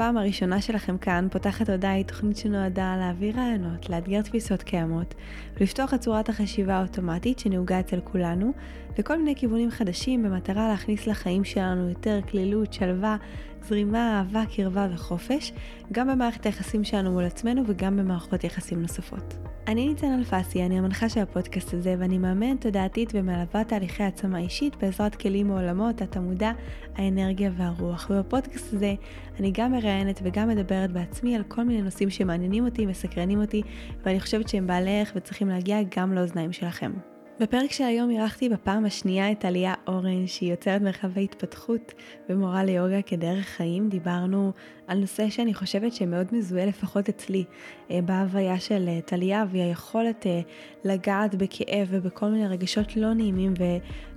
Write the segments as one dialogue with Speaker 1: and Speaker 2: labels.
Speaker 1: הפעם הראשונה שלכם כאן, פותחת הודעה היא תוכנית שנועדה להעביר רעיונות, לאתגר תפיסות קיימות ולפתוח את צורת החשיבה האוטומטית שנהוגה אצל כולנו לכל מיני כיוונים חדשים במטרה להכניס לחיים שלנו יותר כלילות, שלווה, זרימה, אהבה, קרבה וחופש, גם במערכת היחסים שלנו מול עצמנו וגם במערכות יחסים נוספות. אני ניצן אלפסי, אני המנחה של הפודקאסט הזה ואני מאמנת תודעתית ומלווה תהליכי העצמה אישית בעזרת כלים מעולמות, התמודה, האנרגיה והרוח. ובפודקאסט הזה אני גם מראיינת וגם מדברת בעצמי על כל מיני נושאים שמעניינים אותי, מסקרנים אותי, ואני חושבת שהם בעלי ערך וצריכים להגיע גם לאוזניים שלכם. בפרק של היום אירחתי בפעם השנייה את עליה אורן, שהיא יוצרת מרחבי התפתחות ומורה ליוגה כדרך חיים. דיברנו על נושא שאני חושבת שמאוד מזוהה לפחות אצלי אה, בהוויה של אה, טליה, והיא היכולת אה, לגעת בכאב ובכל מיני רגשות לא נעימים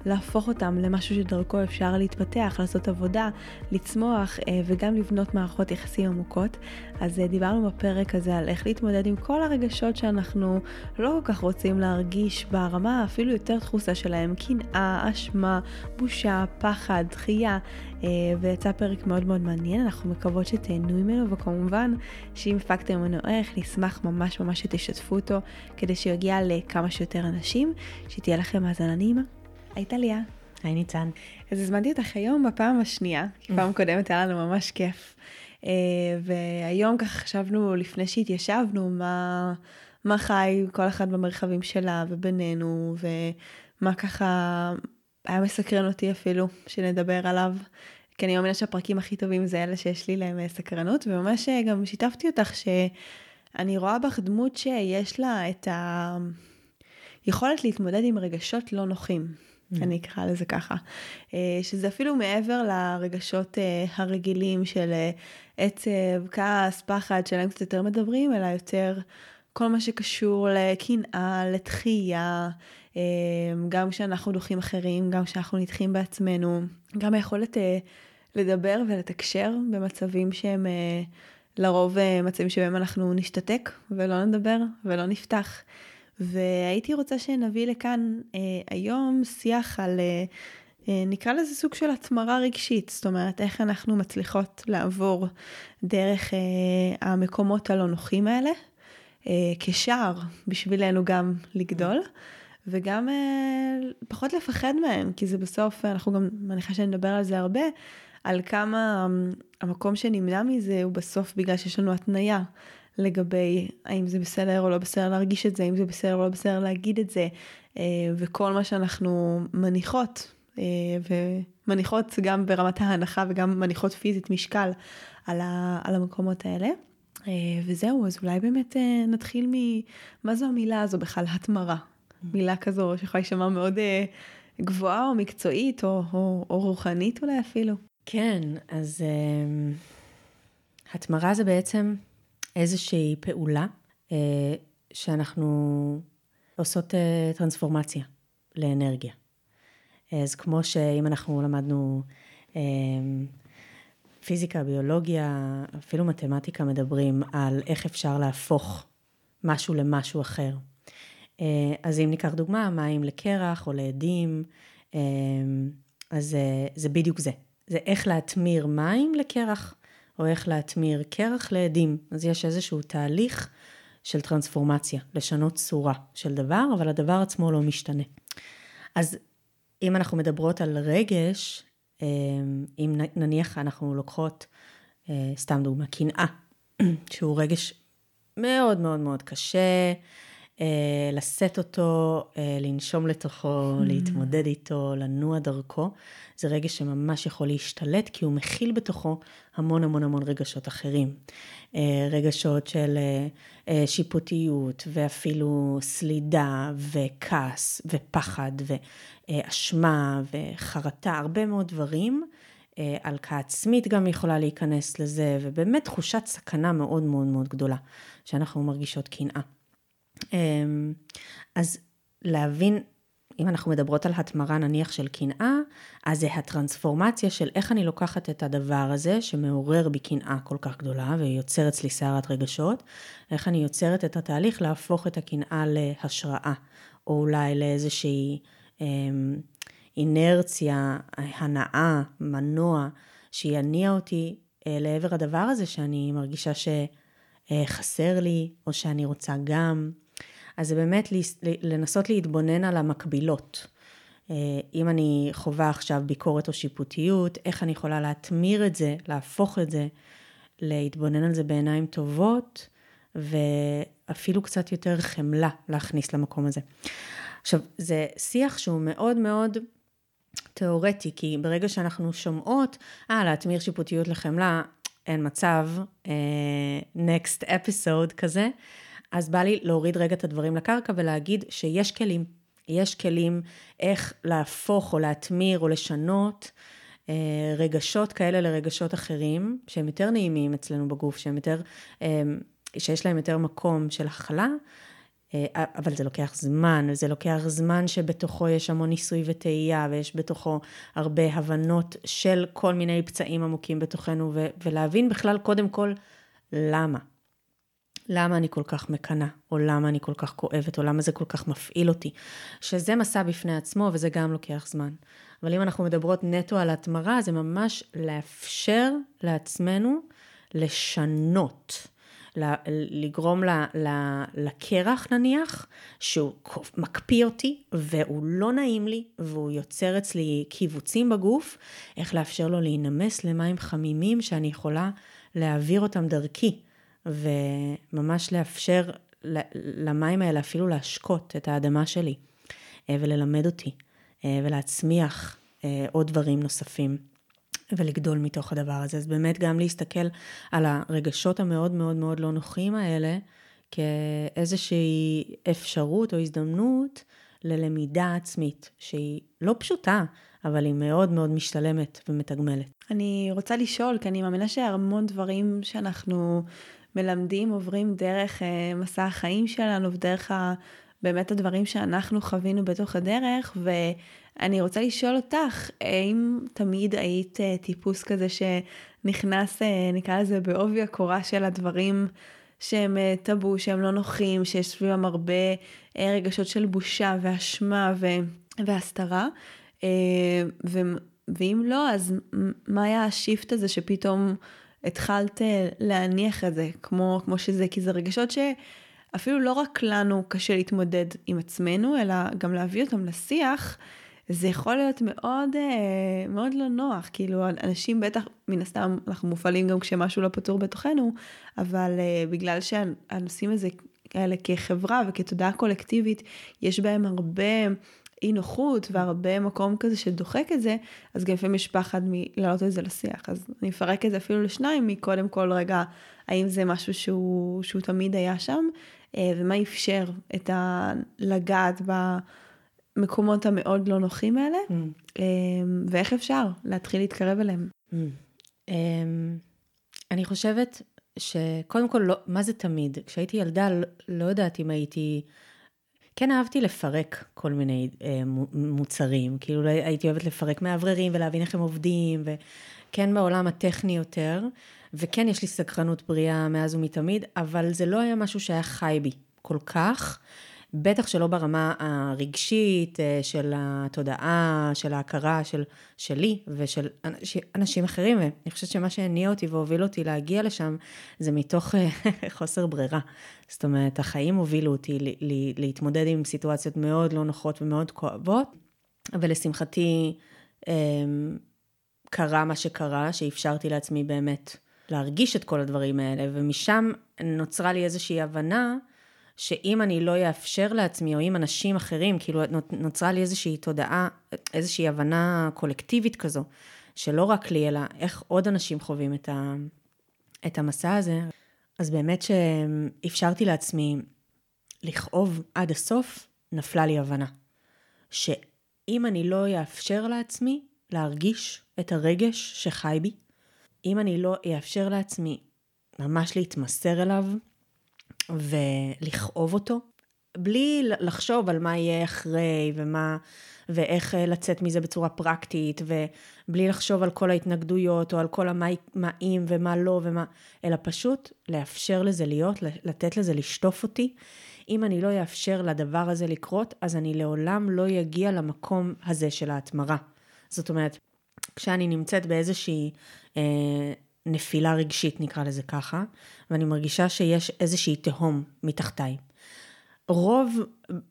Speaker 1: ולהפוך אותם למשהו שדרכו אפשר להתפתח, לעשות עבודה, לצמוח וגם לבנות מערכות יחסים עמוקות. אז דיברנו בפרק הזה על איך להתמודד עם כל הרגשות שאנחנו לא כל כך רוצים להרגיש ברמה אפילו יותר דחוסה שלהם, קנאה, אשמה, בושה, פחד, דחייה. אה, ויצא פרק מאוד מאוד מעניין, אנחנו מקוות שתהנו ממנו, וכמובן שאם הפקתם ממנו ערך, נשמח ממש ממש שתשתפו אותו, כדי שהוא יגיע לכמה שיותר אנשים, שתהיה לכם האזנה נעימה. היי ליה.
Speaker 2: היי ניצן.
Speaker 1: אז הזמנתי אותך היום בפעם השנייה, כי פעם קודמת היה לנו ממש כיף. אה, והיום ככה חשבנו, לפני שהתיישבנו, מה, מה חי כל אחד במרחבים שלה ובינינו, ומה ככה היה מסקרן אותי אפילו, שנדבר עליו. כי אני מאמינה שהפרקים הכי טובים זה אלה שיש לי להם אה, סקרנות, וממש אה, גם שיתפתי אותך שאני רואה בך דמות שיש לה את היכולת להתמודד עם רגשות לא נוחים. Mm. אני אקרא לזה ככה, אה, שזה אפילו מעבר לרגשות הרגילים של עצב, כעס, פחד, שלהם קצת יותר מדברים, אלא יותר כל מה שקשור לקנאה, לתחייה, גם כשאנחנו דוחים אחרים, גם כשאנחנו נדחים בעצמנו, גם היכולת לדבר ולתקשר במצבים שהם אה, לרוב אה, מצבים שבהם אנחנו נשתתק ולא נדבר ולא נפתח. והייתי רוצה שנביא לכאן אה, היום שיח על, אה, אה, נקרא לזה סוג של התמרה רגשית, זאת אומרת איך אנחנו מצליחות לעבור דרך אה, המקומות הלא נוחים האלה, אה, כשער בשבילנו גם לגדול. וגם אה, פחות לפחד מהם, כי זה בסוף, אנחנו גם, מניחה שנדבר על זה הרבה, על כמה אמ, המקום שנמנע מזה הוא בסוף בגלל שיש לנו התניה לגבי האם זה בסדר או לא בסדר להרגיש את זה, האם זה בסדר או לא בסדר להגיד את זה, אה, וכל מה שאנחנו מניחות, אה, ומניחות גם ברמת ההנחה וגם מניחות פיזית משקל על, ה, על המקומות האלה. וזהו, אז אולי באמת נתחיל ממה זו המילה הזו בכלל, התמרה. מילה כזו שיכולה להישמע מאוד גבוהה או מקצועית או, או, או רוחנית אולי אפילו.
Speaker 2: כן, אז uh, התמרה זה בעצם איזושהי פעולה uh, שאנחנו עושות uh, טרנספורמציה לאנרגיה. אז כמו שאם אנחנו למדנו uh, פיזיקה, ביולוגיה, אפילו מתמטיקה מדברים על איך אפשר להפוך משהו למשהו אחר. Uh, אז אם ניקח דוגמה, מים לקרח או לעדים, uh, אז uh, זה בדיוק זה. זה איך להתמיר מים לקרח, או איך להתמיר קרח לעדים. אז יש איזשהו תהליך של טרנספורמציה, לשנות צורה של דבר, אבל הדבר עצמו לא משתנה. אז אם אנחנו מדברות על רגש, אה, אם נניח אנחנו לוקחות, אה, סתם דוגמה, קנאה, שהוא רגש מאוד מאוד מאוד קשה, אה, לשאת אותו, אה, לנשום לתוכו, mm. להתמודד איתו, לנוע דרכו. זה רגש שממש יכול להשתלט, כי הוא מכיל בתוכו המון המון המון רגשות אחרים. אה, רגשות של שיפוטיות, ואפילו סלידה, וכעס, ופחד, ואשמה, וחרטה, הרבה מאוד דברים. הלקאה עצמית גם יכולה להיכנס לזה, ובאמת תחושת סכנה מאוד מאוד מאוד גדולה, שאנחנו מרגישות קנאה. אמ, אז להבין, אם אנחנו מדברות על התמרה נניח של קנאה, אז זה הטרנספורמציה של איך אני לוקחת את הדבר הזה שמעורר בי קנאה כל כך גדולה ויוצר אצלי סערת רגשות, איך אני יוצרת את התהליך להפוך את הקנאה להשראה, או אולי לאיזושהי אה, אינרציה, הנאה, מנוע, שיניע אותי אה, לעבר הדבר הזה שאני מרגישה שחסר לי, או שאני רוצה גם. אז זה באמת לנסות להתבונן על המקבילות. אה, אם אני חווה עכשיו ביקורת או שיפוטיות, איך אני יכולה להתמיר את זה, להפוך את זה, להתבונן על זה בעיניים טובות, ואפילו קצת יותר חמלה להכניס למקום הזה. עכשיו, זה שיח שהוא מאוד מאוד תיאורטי, כי ברגע שאנחנו שומעות, אה, להטמיר שיפוטיות לחמלה, אין מצב, uh, next episode כזה, אז בא לי להוריד רגע את הדברים לקרקע ולהגיד שיש כלים. יש כלים איך להפוך או להטמיר או לשנות uh, רגשות כאלה לרגשות אחרים, שהם יותר נעימים אצלנו בגוף, שהם יותר, uh, שיש להם יותר מקום של הכלה, אה, אבל זה לוקח זמן, זה לוקח זמן שבתוכו יש המון ניסוי וטעייה, ויש בתוכו הרבה הבנות של כל מיני פצעים עמוקים בתוכנו, ו- ולהבין בכלל קודם כל למה. למה אני כל כך מקנאה, או למה אני כל כך כואבת, או למה זה כל כך מפעיל אותי. שזה מסע בפני עצמו, וזה גם לוקח זמן. אבל אם אנחנו מדברות נטו על התמרה, זה ממש לאפשר לעצמנו לשנות. לגרום לקרח נניח, שהוא מקפיא אותי והוא לא נעים לי והוא יוצר אצלי קיבוצים בגוף, איך לאפשר לו להינמס למים חמימים שאני יכולה להעביר אותם דרכי, וממש לאפשר למים האלה אפילו להשקות את האדמה שלי אה, וללמד אותי אה, ולהצמיח אה, עוד דברים נוספים. ולגדול מתוך הדבר הזה. אז באמת גם להסתכל על הרגשות המאוד מאוד מאוד לא נוחים האלה כאיזושהי אפשרות או הזדמנות ללמידה עצמית, שהיא לא פשוטה, אבל היא מאוד מאוד משתלמת ומתגמלת.
Speaker 1: אני רוצה לשאול, כי אני מאמינה שהמון דברים שאנחנו מלמדים עוברים דרך אה, מסע החיים שלנו ודרך ה... באמת הדברים שאנחנו חווינו בתוך הדרך, ואני רוצה לשאול אותך, האם תמיד היית אה, טיפוס כזה שנכנס, אה, נקרא לזה, בעובי הקורה של הדברים שהם אה, טאבו, שהם לא נוחים, שיש סביבם הרבה רגשות של בושה ואשמה ו... והסתרה? ו... ואם לא, אז מה היה השיפט הזה שפתאום התחלת להניח את זה, כמו, כמו שזה? כי זה רגשות ש... אפילו לא רק לנו קשה להתמודד עם עצמנו, אלא גם להביא אותם לשיח, זה יכול להיות מאוד, אה, מאוד לא נוח. כאילו, אנשים בטח, מן הסתם, אנחנו מופעלים גם כשמשהו לא פתור בתוכנו, אבל uh, בגלל שהנושאים הזה, האלה כחברה וכתודעה קולקטיבית, יש בהם הרבה אי נוחות והרבה מקום כזה שדוחק את זה, אז גם לפעמים יש פחד מלהעלות את זה לשיח. אז אני אפרק את זה אפילו לשניים, מקודם כל רגע, האם זה משהו שהוא, שהוא תמיד היה שם, אה, ומה אפשר את ה... לגעת במקומות המאוד לא נוחים האלה, mm. אה, ואיך אפשר להתחיל להתקרב אליהם. Mm.
Speaker 2: אמ, אני חושבת שקודם כל, לא, מה זה תמיד? כשהייתי ילדה, לא, לא יודעת אם הייתי... כן אהבתי לפרק כל מיני אה, מוצרים, כאילו הייתי אוהבת לפרק מאווררים ולהבין איך הם עובדים, וכן בעולם הטכני יותר, וכן יש לי סקרנות בריאה מאז ומתמיד, אבל זה לא היה משהו שהיה חי בי כל כך. בטח שלא ברמה הרגשית אה, של התודעה, של ההכרה של, שלי ושל אנשים אחרים, ואני חושבת שמה שהניע אותי והוביל אותי להגיע לשם, זה מתוך אה, חוסר ברירה. זאת אומרת, החיים הובילו אותי להתמודד עם סיטואציות מאוד לא נוחות ומאוד כואבות, ולשמחתי אמ, קרה מה שקרה, שאפשרתי לעצמי באמת להרגיש את כל הדברים האלה, ומשם נוצרה לי איזושהי הבנה, שאם אני לא אאפשר לעצמי, או אם אנשים אחרים, כאילו נוצרה לי איזושהי תודעה, איזושהי הבנה קולקטיבית כזו, שלא רק לי, אלא איך עוד אנשים חווים את, ה, את המסע הזה. אז באמת שאפשרתי לעצמי לכאוב עד הסוף, נפלה לי הבנה. שאם אני לא אאפשר לעצמי להרגיש את הרגש שחי בי, אם אני לא אאפשר לעצמי ממש להתמסר אליו ולכאוב אותו, בלי לחשוב על מה יהיה אחרי ומה, ואיך אה, לצאת מזה בצורה פרקטית, ובלי לחשוב על כל ההתנגדויות או על כל המה אם ומה לא ומה, אלא פשוט לאפשר לזה להיות, לתת לזה לשטוף אותי. אם אני לא אאפשר לדבר הזה לקרות, אז אני לעולם לא אגיע למקום הזה של ההתמרה. זאת אומרת, כשאני נמצאת באיזושהי אה, נפילה רגשית, נקרא לזה ככה, ואני מרגישה שיש איזושהי תהום מתחתיי. רוב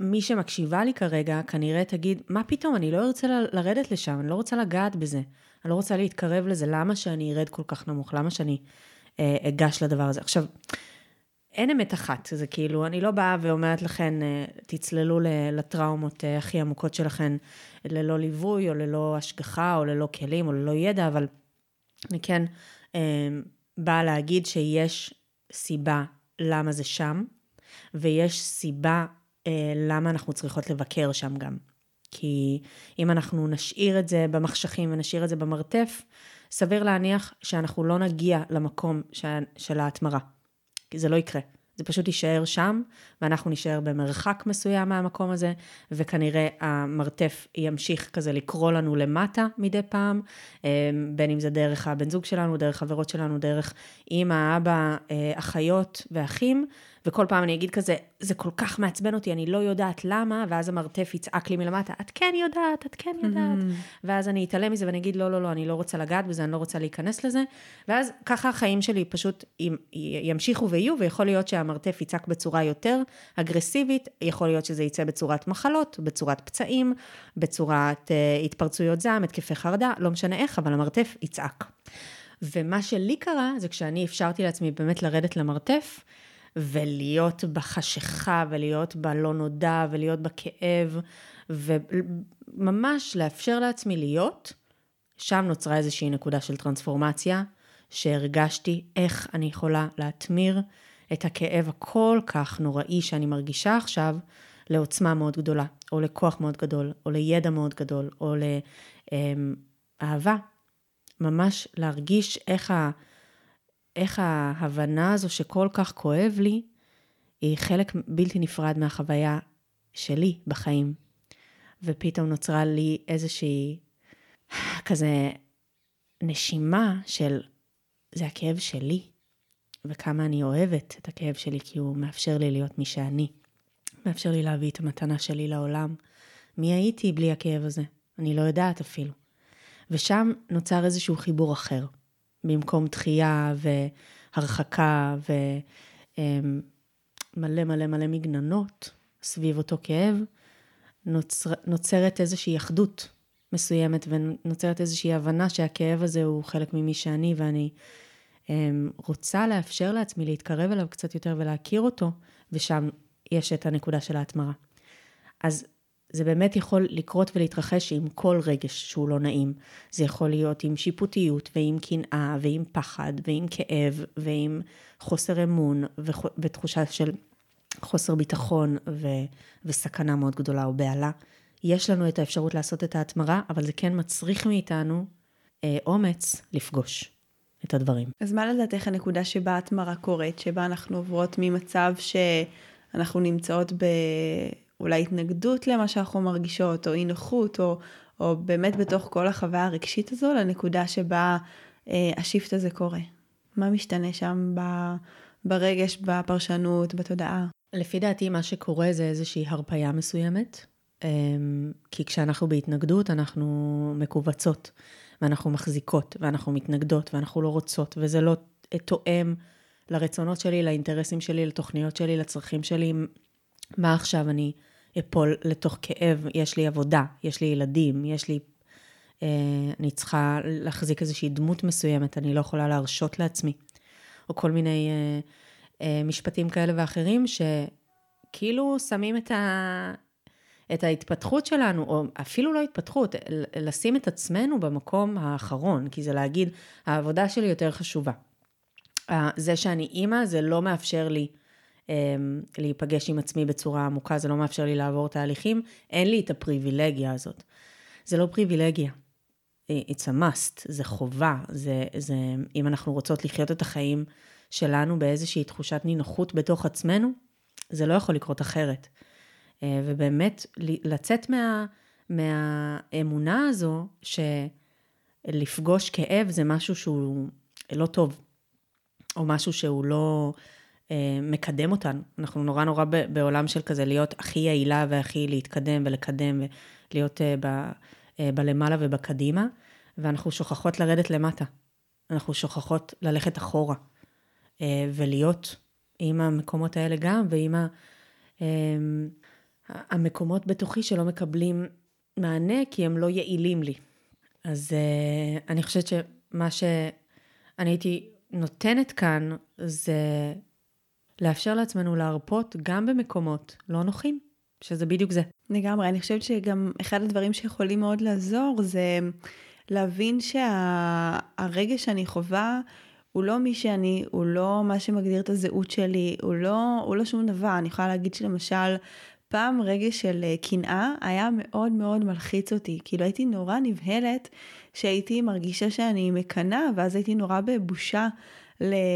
Speaker 2: מי שמקשיבה לי כרגע כנראה תגיד, מה פתאום, אני לא ארצה לרדת לשם, אני לא רוצה לגעת בזה, אני לא רוצה להתקרב לזה, למה שאני ארד כל כך נמוך, למה שאני אה, אגש לדבר הזה. עכשיו, אין אמת אחת, זה כאילו, אני לא באה ואומרת לכן, אה, תצללו לטראומות אה, הכי עמוקות שלכן ללא ליווי, או ללא השגחה, או ללא כלים, או ללא ידע, אבל אני כן באה להגיד שיש סיבה למה זה שם, ויש סיבה למה אנחנו צריכות לבקר שם גם. כי אם אנחנו נשאיר את זה במחשכים ונשאיר את זה במרתף, סביר להניח שאנחנו לא נגיע למקום של ההתמרה. כי זה לא יקרה. זה פשוט יישאר שם, ואנחנו נישאר במרחק מסוים מהמקום הזה, וכנראה המרתף ימשיך כזה לקרוא לנו למטה מדי פעם, אה, בין אם זה דרך הבן זוג שלנו, דרך חברות שלנו, דרך אימא, אבא, אה, אחיות ואחים, וכל פעם אני אגיד כזה, זה כל כך מעצבן אותי, אני לא יודעת למה, ואז המרתף יצעק לי מלמטה, את כן יודעת, את כן יודעת. Mm-hmm. ואז אני אתעלם מזה ואני אגיד, לא, לא, לא, אני לא רוצה לגעת בזה, אני לא רוצה להיכנס לזה. ואז ככה החיים שלי פשוט ימשיכו ויהיו, ויכול להיות שהמרתף יצעק בצורה יותר אגרסיבית, יכול להיות שזה יצא בצורת מחלות, בצורת פצעים, בצורת uh, התפרצויות זעם, התקפי חרדה, לא משנה איך, אבל המרתף יצעק. ומה שלי קרה, זה כשאני אפשרתי לעצמי באמת לרדת למרתף, ולהיות בחשיכה, ולהיות בלא נודע, ולהיות בכאב, וממש לאפשר לעצמי להיות, שם נוצרה איזושהי נקודה של טרנספורמציה, שהרגשתי איך אני יכולה להתמיר את הכאב הכל כך נוראי שאני מרגישה עכשיו, לעוצמה מאוד גדולה, או לכוח מאוד גדול, או לידע מאוד גדול, או לאהבה. ממש להרגיש איך ה... איך ההבנה הזו שכל כך כואב לי, היא חלק בלתי נפרד מהחוויה שלי בחיים. ופתאום נוצרה לי איזושהי כזה נשימה של זה הכאב שלי, וכמה אני אוהבת את הכאב שלי, כי הוא מאפשר לי להיות מי שאני. מאפשר לי להביא את המתנה שלי לעולם. מי הייתי בלי הכאב הזה? אני לא יודעת אפילו. ושם נוצר איזשהו חיבור אחר. במקום דחייה והרחקה ומלא מלא מלא מגננות סביב אותו כאב, נוצר, נוצרת איזושהי אחדות מסוימת ונוצרת איזושהי הבנה שהכאב הזה הוא חלק ממי שאני ואני רוצה לאפשר לעצמי להתקרב אליו קצת יותר ולהכיר אותו, ושם יש את הנקודה של ההתמרה. אז זה באמת יכול לקרות ולהתרחש עם כל רגש שהוא לא נעים. זה יכול להיות עם שיפוטיות ועם קנאה ועם פחד ועם כאב ועם חוסר אמון ותחושה של חוסר ביטחון ו... וסכנה מאוד גדולה או בהלה. יש לנו את האפשרות לעשות את ההתמרה, אבל זה כן מצריך מאיתנו אה, אומץ לפגוש את הדברים.
Speaker 1: אז מה לדעתך הנקודה שבה ההתמרה קורית, שבה אנחנו עוברות ממצב שאנחנו נמצאות ב... אולי התנגדות למה שאנחנו מרגישות, או אי נוחות, או, או באמת בתוך כל החוויה הרגשית הזו, לנקודה שבה אה, השיפט הזה קורה. מה משתנה שם ב, ברגש, בפרשנות, בתודעה?
Speaker 2: לפי דעתי, מה שקורה זה איזושהי הרפאיה מסוימת, אה, כי כשאנחנו בהתנגדות, אנחנו מכווצות, ואנחנו מחזיקות, ואנחנו מתנגדות, ואנחנו לא רוצות, וזה לא תואם לרצונות שלי, לאינטרסים שלי, לתוכניות שלי, לצרכים שלי. מה עכשיו אני אפול לתוך כאב, יש לי עבודה, יש לי ילדים, יש לי... אה, אני צריכה להחזיק איזושהי דמות מסוימת, אני לא יכולה להרשות לעצמי. או כל מיני אה, אה, משפטים כאלה ואחרים, שכאילו שמים את, ה, את ההתפתחות שלנו, או אפילו לא התפתחות, לשים את עצמנו במקום האחרון, כי זה להגיד, העבודה שלי יותר חשובה. זה שאני אימא, זה לא מאפשר לי להיפגש עם עצמי בצורה עמוקה, זה לא מאפשר לי לעבור תהליכים, אין לי את הפריבילגיה הזאת. זה לא פריבילגיה, it's a must, זה חובה, זה, זה, אם אנחנו רוצות לחיות את החיים שלנו באיזושהי תחושת נינוחות בתוך עצמנו, זה לא יכול לקרות אחרת. ובאמת לצאת מה, מהאמונה הזו שלפגוש כאב זה משהו שהוא לא טוב, או משהו שהוא לא אה, מקדם אותנו. אנחנו נורא נורא בעולם של כזה להיות הכי יעילה והכי להתקדם ולקדם ולהיות אה, ב, אה, בלמעלה ובקדימה, ואנחנו שוכחות לרדת למטה. אנחנו שוכחות ללכת אחורה, אה, ולהיות עם המקומות האלה גם, ועם אה, המקומות בתוכי שלא מקבלים מענה כי הם לא יעילים לי. אז אה, אני חושבת שמה שאני הייתי נותנת כאן זה לאפשר לעצמנו להרפות גם במקומות לא נוחים, שזה בדיוק זה.
Speaker 1: לגמרי, אני חושבת שגם אחד הדברים שיכולים מאוד לעזור זה להבין שהרגע שה, שאני חווה הוא לא מי שאני, הוא לא מה שמגדיר את הזהות שלי, הוא לא, הוא לא שום דבר. אני יכולה להגיד שלמשל, פעם רגע של אה, קנאה היה מאוד מאוד מלחיץ אותי. כאילו הייתי נורא נבהלת שהייתי מרגישה שאני מקנאה, ואז הייתי נורא בבושה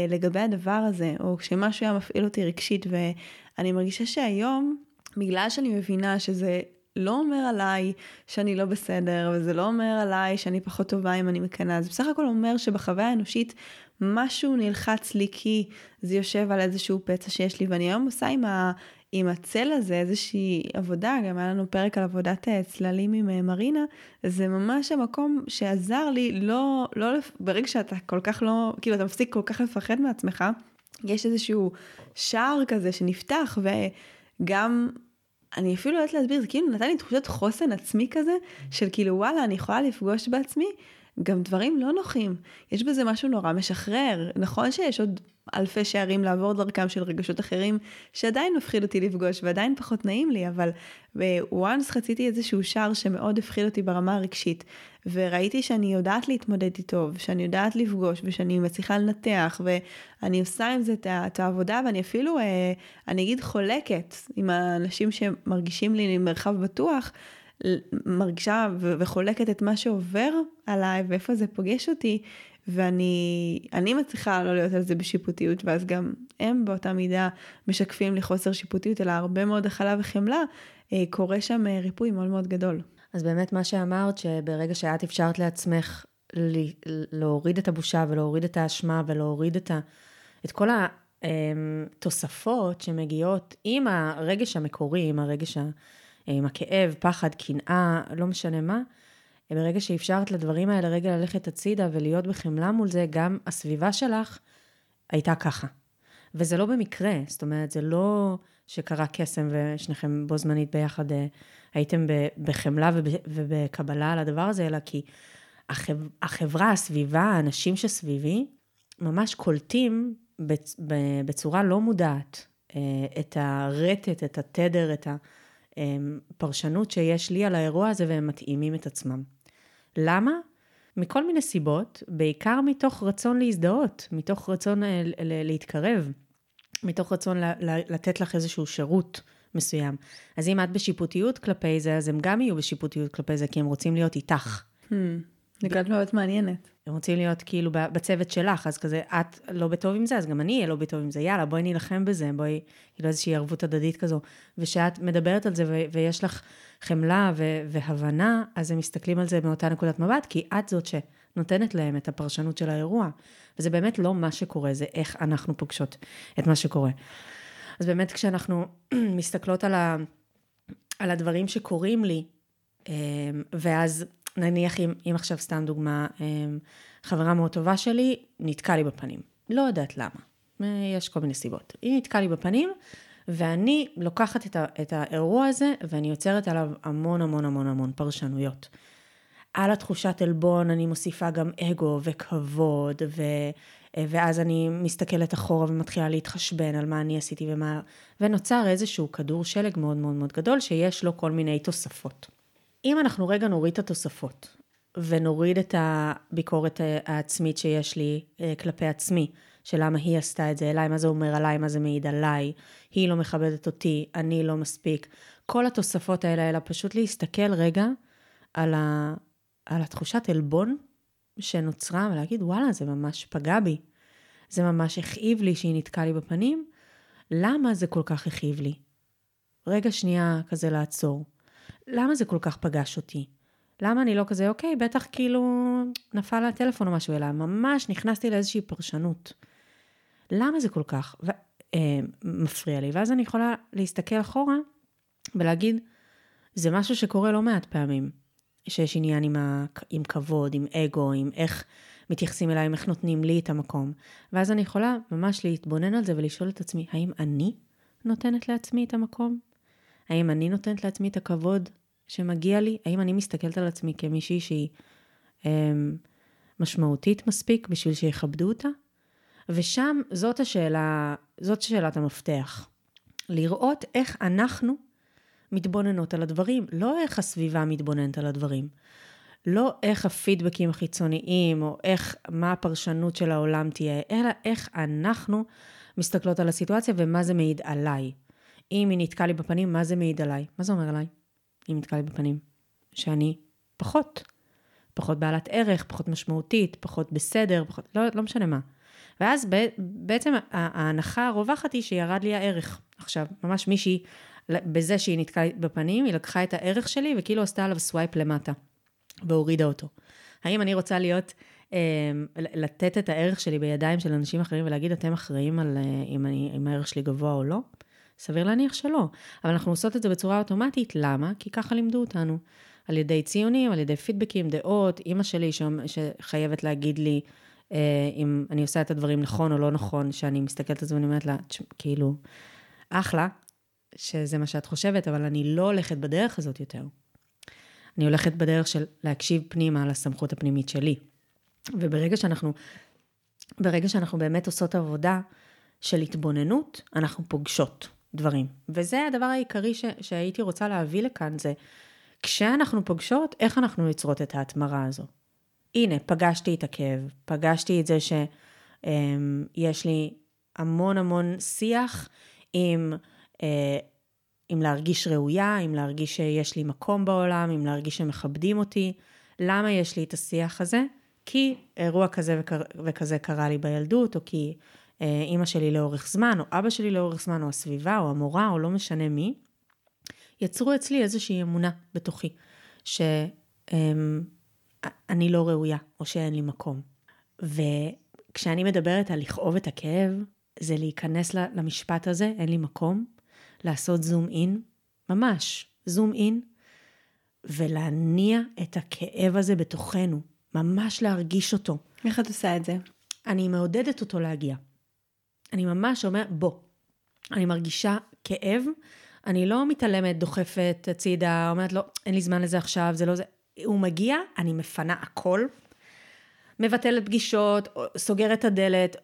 Speaker 1: לגבי הדבר הזה, או כשמשהו היה מפעיל אותי רגשית, ואני מרגישה שהיום, בגלל שאני מבינה שזה לא אומר עליי שאני לא בסדר, וזה לא אומר עליי שאני פחות טובה אם אני מקנאה, זה בסך הכל אומר שבחוויה האנושית משהו נלחץ לי כי זה יושב על איזשהו פצע שיש לי, ואני היום עושה עם, ה, עם הצל הזה איזושהי עבודה, גם היה לנו פרק על עבודת אה, צללים עם אה, מרינה, זה ממש המקום שעזר לי, לא, לא, ברגע שאתה כל כך לא, כאילו אתה מפסיק כל כך לפחד מעצמך, יש איזשהו שער כזה שנפתח, וגם אני אפילו לא יודעת להסביר, זה כאילו נתן לי תחושת חוסן עצמי כזה, של כאילו וואלה, אני יכולה לפגוש בעצמי גם דברים לא נוחים. יש בזה משהו נורא משחרר. נכון שיש עוד אלפי שערים לעבור דרכם של רגשות אחרים, שעדיין מפחיד אותי לפגוש ועדיין פחות נעים לי, אבל בוואנס חציתי איזשהו שער שמאוד הפחיד אותי ברמה הרגשית, וראיתי שאני יודעת להתמודד איתו, ושאני יודעת לפגוש, ושאני מצליחה לנתח, ואני עושה עם זה את העבודה, ואני אפילו, אה, אני אגיד, חולקת עם האנשים שמרגישים לי מרחב בטוח, מרגישה וחולקת את מה שעובר עליי ואיפה זה פוגש אותי, ואני מצליחה לא להיות על זה בשיפוטיות, ואז גם הם באותה מידה משקפים לי חוסר שיפוטיות, אלא הרבה מאוד הכלה וחמלה, אה, קורה שם אה, ריפוי מאוד מאוד גדול.
Speaker 2: אז באמת מה שאמרת, שברגע שאת אפשרת לעצמך להוריד את הבושה ולהוריד את האשמה ולהוריד את, ה, את כל התוספות שמגיעות עם הרגש המקורי, עם הרגש ה... עם הכאב, פחד, קנאה, לא משנה מה, ברגע שאפשרת לדברים האלה רגע ללכת הצידה ולהיות בחמלה מול זה, גם הסביבה שלך הייתה ככה. וזה לא במקרה, זאת אומרת, זה לא שקרה קסם ושניכם בו זמנית ביחד אה, הייתם בחמלה ובקבלה על הדבר הזה, אלא כי החברה, הסביבה, האנשים שסביבי, ממש קולטים בצורה לא מודעת אה, את הרטט, את התדר, את ה... פרשנות שיש לי על האירוע הזה והם מתאימים את עצמם. למה? מכל מיני סיבות, בעיקר מתוך רצון להזדהות, מתוך רצון אה, להתקרב, מתוך רצון לתת לך איזשהו שירות מסוים. אז אם את בשיפוטיות כלפי זה, אז הם גם יהיו בשיפוטיות כלפי זה, כי הם רוצים להיות איתך. Hmm.
Speaker 1: נקודת מאוד מעניינת.
Speaker 2: הם רוצים להיות כאילו בצוות שלך, אז כזה, את לא בטוב עם זה, אז גם אני אהיה לא בטוב עם זה, יאללה, בואי נילחם בזה, בואי, כאילו איזושהי ערבות הדדית כזו. ושאת מדברת על זה ו- ויש לך חמלה ו- והבנה, אז הם מסתכלים על זה מאותה נקודת מבט, כי את זאת שנותנת להם את הפרשנות של האירוע. וזה באמת לא מה שקורה, זה איך אנחנו פוגשות את מה שקורה. אז באמת כשאנחנו מסתכלות על, ה- על הדברים שקורים לי, אמ, ואז נניח אם, אם עכשיו סתם דוגמה, אמ, חברה מאוד טובה שלי נתקע לי בפנים. לא יודעת למה, אה, יש כל מיני סיבות. היא נתקעה לי בפנים, ואני לוקחת את, ה, את האירוע הזה, ואני יוצרת עליו המון המון המון המון פרשנויות. על התחושת עלבון אני מוסיפה גם אגו וכבוד, ו, אה, ואז אני מסתכלת אחורה ומתחילה להתחשבן על מה אני עשיתי ומה... ונוצר איזשהו כדור שלג מאוד מאוד מאוד גדול, שיש לו כל מיני תוספות. אם אנחנו רגע נוריד את התוספות, ונוריד את הביקורת העצמית שיש לי אה, כלפי עצמי, של למה היא עשתה את זה אליי, מה זה אומר עליי, מה זה מעיד עליי, היא לא מכבדת אותי, אני לא מספיק. כל התוספות האלה, אלא פשוט להסתכל רגע על, ה, על התחושת עלבון שנוצרה, ולהגיד, וואלה, זה ממש פגע בי. זה ממש הכאיב לי שהיא נתקעה לי בפנים. למה זה כל כך הכאיב לי? רגע שנייה כזה לעצור. למה זה כל כך פגש אותי? למה אני לא כזה, אוקיי, בטח כאילו נפל הטלפון או משהו, אלא ממש נכנסתי לאיזושהי פרשנות. למה זה כל כך ו- אה, מפריע לי? ואז אני יכולה להסתכל אחורה ולהגיד, זה משהו שקורה לא מעט פעמים, שיש עניין עם, ה- עם כבוד, עם אגו, עם איך מתייחסים אליי, איך נותנים לי את המקום. ואז אני יכולה ממש להתבונן על זה ולשאול את עצמי, האם אני נותנת לעצמי את המקום? האם אני נותנת לעצמי את הכבוד שמגיע לי? האם אני מסתכלת על עצמי כמישהי שהיא אה, משמעותית מספיק בשביל שיכבדו אותה? ושם זאת השאלה, זאת שאלת המפתח. לראות איך אנחנו מתבוננות על הדברים, לא איך הסביבה מתבוננת על הדברים. לא איך הפידבקים החיצוניים, או איך, מה הפרשנות של העולם תהיה, אלא איך אנחנו מסתכלות על הסיטואציה ומה זה מעיד עליי. אם היא נתקעה לי בפנים, מה זה מעיד עליי? מה זה אומר עליי? אם נתקעה לי בפנים. שאני פחות. פחות בעלת ערך, פחות משמעותית, פחות בסדר, פחות, לא, לא משנה מה. ואז בעצם ההנחה הרווחת היא שירד לי הערך. עכשיו, ממש מישהי, בזה שהיא ניתקה בפנים, היא לקחה את הערך שלי וכאילו עשתה עליו swipe למטה, והורידה אותו. האם אני רוצה להיות, אה, לתת את הערך שלי בידיים של אנשים אחרים ולהגיד, אתם אחראים על אה, אם, אני, אם הערך שלי גבוה או לא? סביר להניח שלא. אבל אנחנו עושות את זה בצורה אוטומטית, למה? כי ככה לימדו אותנו. על ידי ציונים, על ידי פידבקים, דעות, אימא שלי שחייבת להגיד לי, אה, אם אני עושה את הדברים נכון או לא נכון, שאני מסתכלת על זה ואני אומרת לה, כאילו, אחלה, שזה מה שאת חושבת, אבל אני לא הולכת בדרך הזאת יותר. אני הולכת בדרך של להקשיב פנימה על הסמכות הפנימית שלי. וברגע שאנחנו, ברגע שאנחנו באמת עושות עבודה של התבוננות, אנחנו פוגשות דברים. וזה הדבר העיקרי ש, שהייתי רוצה להביא לכאן, זה כשאנחנו פוגשות, איך אנחנו יוצרות את ההתמרה הזו. הנה, פגשתי את הכאב, פגשתי את זה שיש לי המון המון שיח עם, אה, עם להרגיש ראויה, עם להרגיש שיש לי מקום בעולם, עם להרגיש שמכבדים אותי. למה יש לי את השיח הזה? כי אירוע כזה וכזה קרה לי בילדות, או כי אימא שלי לאורך זמן, או אבא שלי לאורך זמן, או הסביבה, או המורה, או לא משנה מי, יצרו אצלי איזושהי אמונה בתוכי, ש... אה, אני לא ראויה, או שאין לי מקום. וכשאני מדברת על לכאוב את הכאב, זה להיכנס למשפט הזה, אין לי מקום, לעשות זום אין, ממש, זום אין, ולהניע את הכאב הזה בתוכנו, ממש להרגיש אותו.
Speaker 1: איך את עושה את זה?
Speaker 2: אני מעודדת אותו להגיע. אני ממש אומרת, בוא. אני מרגישה כאב, אני לא מתעלמת, דוחפת הצידה, אומרת לו, אין לי זמן לזה עכשיו, זה לא זה. הוא מגיע, אני מפנה הכל, מבטלת פגישות, סוגרת את הדלת,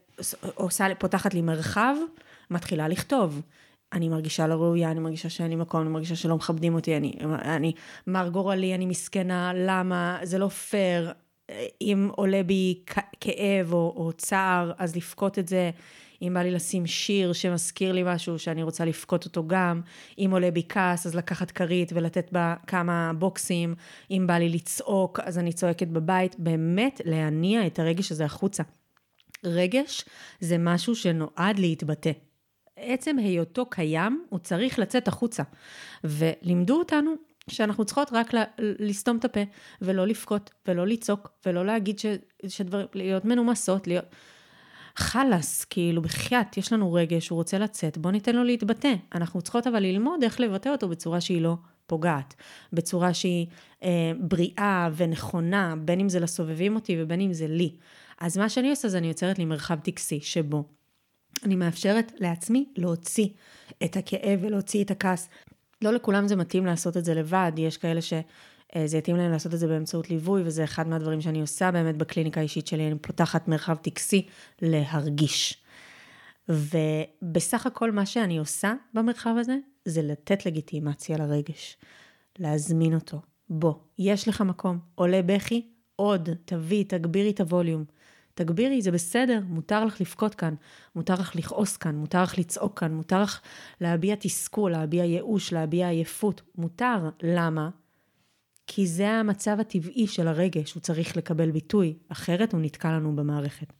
Speaker 2: עושה, פותחת לי מרחב, מתחילה לכתוב. אני מרגישה לא ראויה, אני מרגישה שאין לי מקום, אני מרגישה שלא מכבדים אותי, אני, אני מר גורלי, אני מסכנה, למה, זה לא פייר. אם עולה בי כאב או, או צער, אז לבכות את זה. אם בא לי לשים שיר שמזכיר לי משהו שאני רוצה לבכות אותו גם, אם עולה בי כעס, אז לקחת כרית ולתת בה כמה בוקסים, אם בא לי לצעוק, אז אני צועקת בבית, באמת להניע את הרגש הזה החוצה. רגש זה משהו שנועד להתבטא. עצם היותו קיים, הוא צריך לצאת החוצה. ולימדו אותנו שאנחנו צריכות רק ל- לסתום את הפה, ולא לבכות, ולא לצעוק, ולא להגיד ש- שדברים, להיות מנומסות, להיות... חלאס, כאילו, בחייאת, יש לנו רגש, הוא רוצה לצאת, בוא ניתן לו להתבטא. אנחנו צריכות אבל ללמוד איך לבטא אותו בצורה שהיא לא פוגעת, בצורה שהיא אה, בריאה ונכונה, בין אם זה לסובבים אותי ובין אם זה לי. אז מה שאני עושה זה אני יוצרת לי מרחב טקסי, שבו אני מאפשרת לעצמי להוציא את הכאב ולהוציא את הכעס. לא לכולם זה מתאים לעשות את זה לבד, יש כאלה ש... אה, זה יתאים להם לעשות את זה באמצעות ליווי, וזה אחד מהדברים שאני עושה באמת בקליניקה האישית שלי, אני פותחת מרחב טקסי להרגיש. ובסך הכל מה שאני עושה במרחב הזה, זה לתת לגיטימציה לרגש, להזמין אותו. בוא, יש לך מקום, עולה בכי, עוד, תביא, תגבירי את הווליום. תגבירי, זה בסדר, מותר לך לבכות כאן, מותר לך לכעוס כאן, מותר לך לצעוק כאן, מותר לך להביע תסכול, להביע ייאוש, להביע עייפות. מותר. למה? כי זה המצב הטבעי של הרגש, הוא צריך לקבל ביטוי, אחרת הוא נתקע לנו במערכת.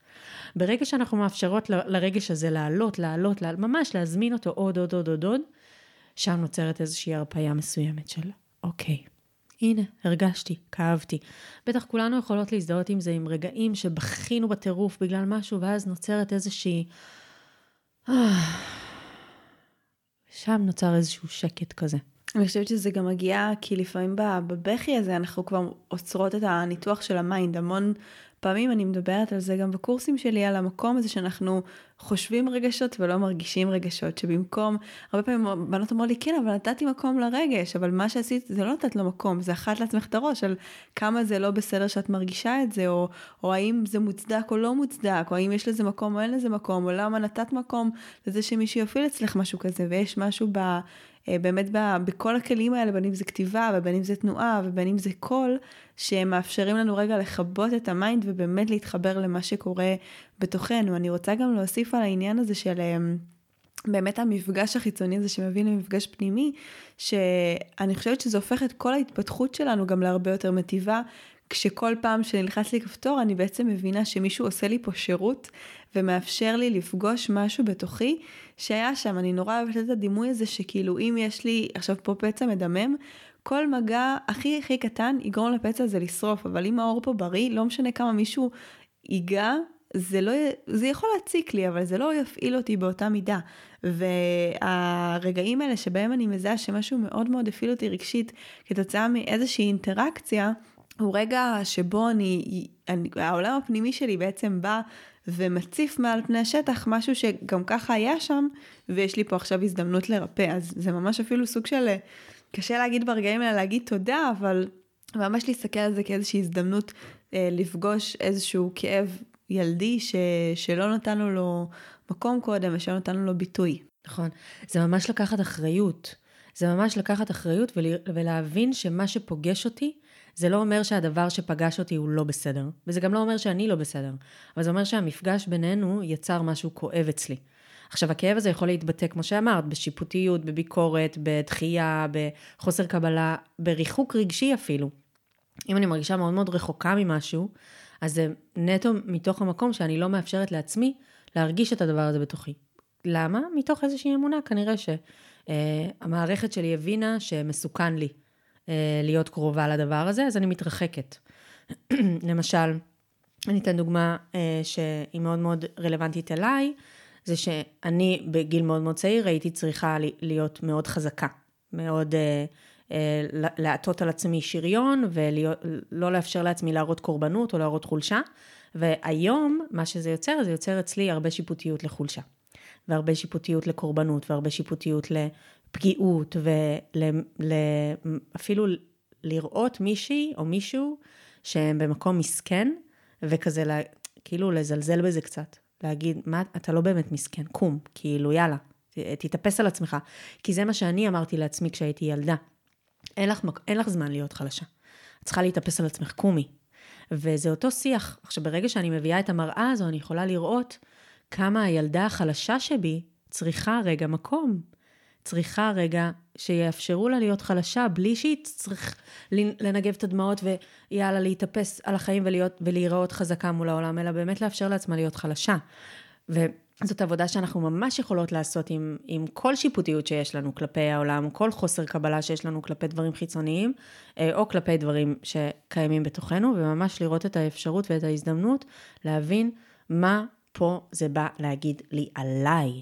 Speaker 2: ברגע שאנחנו מאפשרות ל- לרגש הזה לעלות, לעלות, לעלות, ממש להזמין אותו עוד, עוד, עוד, עוד, עוד, שם נוצרת איזושהי הרפאיה מסוימת של, אוקיי, הנה, הרגשתי, כאבתי. בטח כולנו יכולות להזדהות עם זה, עם רגעים שבכינו בטירוף בגלל משהו, ואז נוצרת איזושהי... שם נוצר איזשהו שקט כזה.
Speaker 1: אני חושבת שזה גם מגיע כי לפעמים בבכי הזה אנחנו כבר עוצרות את הניתוח של ה mind. המון פעמים אני מדברת על זה גם בקורסים שלי, על המקום הזה שאנחנו חושבים רגשות ולא מרגישים רגשות, שבמקום, הרבה פעמים בנות אמרו לי, כן, אבל נתתי מקום לרגש, אבל מה שעשית זה לא נתת לו מקום, זה אכלת לעצמך את הראש על כמה זה לא בסדר שאת מרגישה את זה, או, או האם זה מוצדק או לא מוצדק, או האם יש לזה מקום או אין לזה מקום, או למה נתת מקום לזה שמישהו יפעיל אצלך משהו כזה, ויש משהו ב... אה, באמת בכל הכלים האלה, בין אם זה כתיבה ובין אם זה תנועה ובין אם זה קול, שמאפשרים לנו רגע לכבות את ה mind ובאמת להתחבר למה שקורה בתוכנו. אני רוצה גם להוסיף על העניין הזה של... אה, באמת המפגש החיצוני הזה שמביא למפגש פנימי, שאני חושבת שזה הופך את כל ההתפתחות שלנו גם להרבה יותר מטיבה, כשכל פעם שנלחץ לי כפתור אני בעצם מבינה שמישהו עושה לי פה שירות ומאפשר לי לפגוש משהו בתוכי שהיה שם. אני נורא אוהבת את הדימוי הזה שכאילו אם יש לי עכשיו פה פצע מדמם, כל מגע הכי הכי קטן יגרום לפצע הזה לשרוף, אבל אם האור פה בריא, לא משנה כמה מישהו ייגע, זה לא, זה יכול להציק לי, אבל זה לא יפעיל אותי באותה מידה. והרגעים האלה שבהם אני מזהה שמשהו מאוד מאוד הפעיל אותי רגשית כתוצאה מאיזושהי אינטראקציה, הוא רגע שבו אני, אני, העולם הפנימי שלי בעצם בא ומציף מעל פני השטח משהו שגם ככה היה שם, ויש לי פה עכשיו הזדמנות לרפא. אז זה ממש אפילו סוג של, קשה להגיד ברגעים האלה להגיד תודה, אבל ממש להסתכל על זה כאיזושהי הזדמנות אה, לפגוש איזשהו כאב ילדי ש, שלא נתנו לו מקום קודם ושלא נתנו לו ביטוי.
Speaker 2: נכון, זה ממש לקחת אחריות. זה ממש לקחת אחריות ולהבין שמה שפוגש אותי, זה לא אומר שהדבר שפגש אותי הוא לא בסדר, וזה גם לא אומר שאני לא בסדר, אבל זה אומר שהמפגש בינינו יצר משהו כואב אצלי. עכשיו, הכאב הזה יכול להתבטא, כמו שאמרת, בשיפוטיות, בביקורת, בדחייה, בחוסר קבלה, בריחוק רגשי אפילו. אם אני מרגישה מאוד מאוד רחוקה ממשהו, אז זה נטו מתוך המקום שאני לא מאפשרת לעצמי להרגיש את הדבר הזה בתוכי. למה? מתוך איזושהי אמונה, כנראה שהמערכת אה, שלי הבינה שמסוכן לי. אה, להיות קרובה לדבר הזה, אז אני מתרחקת. למשל, אני אתן דוגמה אה, שהיא מאוד מאוד רלוונטית אליי, זה שאני בגיל מאוד מאוד צעיר הייתי צריכה להיות מאוד חזקה, מאוד אה, להטות על עצמי שריון ולא לאפשר לעצמי להראות קורבנות או להראות חולשה, והיום מה שזה יוצר, זה יוצר אצלי הרבה שיפוטיות לחולשה. והרבה שיפוטיות לקורבנות, והרבה שיפוטיות לפגיעות, ואפילו לראות מישהי או מישהו שהם במקום מסכן, וכזה לה, כאילו לזלזל בזה קצת. להגיד, מה, אתה לא באמת מסכן, קום, כאילו יאללה, תתאפס על עצמך. כי זה מה שאני אמרתי לעצמי כשהייתי ילדה. אין לך, אין לך זמן להיות חלשה. את צריכה להתאפס על עצמך, קומי. וזה אותו שיח. עכשיו, ברגע שאני מביאה את המראה הזו, אני יכולה לראות כמה הילדה החלשה שבי צריכה רגע מקום. צריכה רגע שיאפשרו לה להיות חלשה בלי שהיא צריך לנגב את הדמעות ויאללה להתאפס על החיים ולהיות, ולהיראות חזקה מול העולם, אלא באמת לאפשר לעצמה להיות חלשה. וזאת עבודה שאנחנו ממש יכולות לעשות עם, עם כל שיפוטיות שיש לנו כלפי העולם, כל חוסר קבלה שיש לנו כלפי דברים חיצוניים, אה, או כלפי דברים שקיימים בתוכנו, וממש לראות את האפשרות ואת ההזדמנות להבין מה פה זה בא להגיד לי עליי.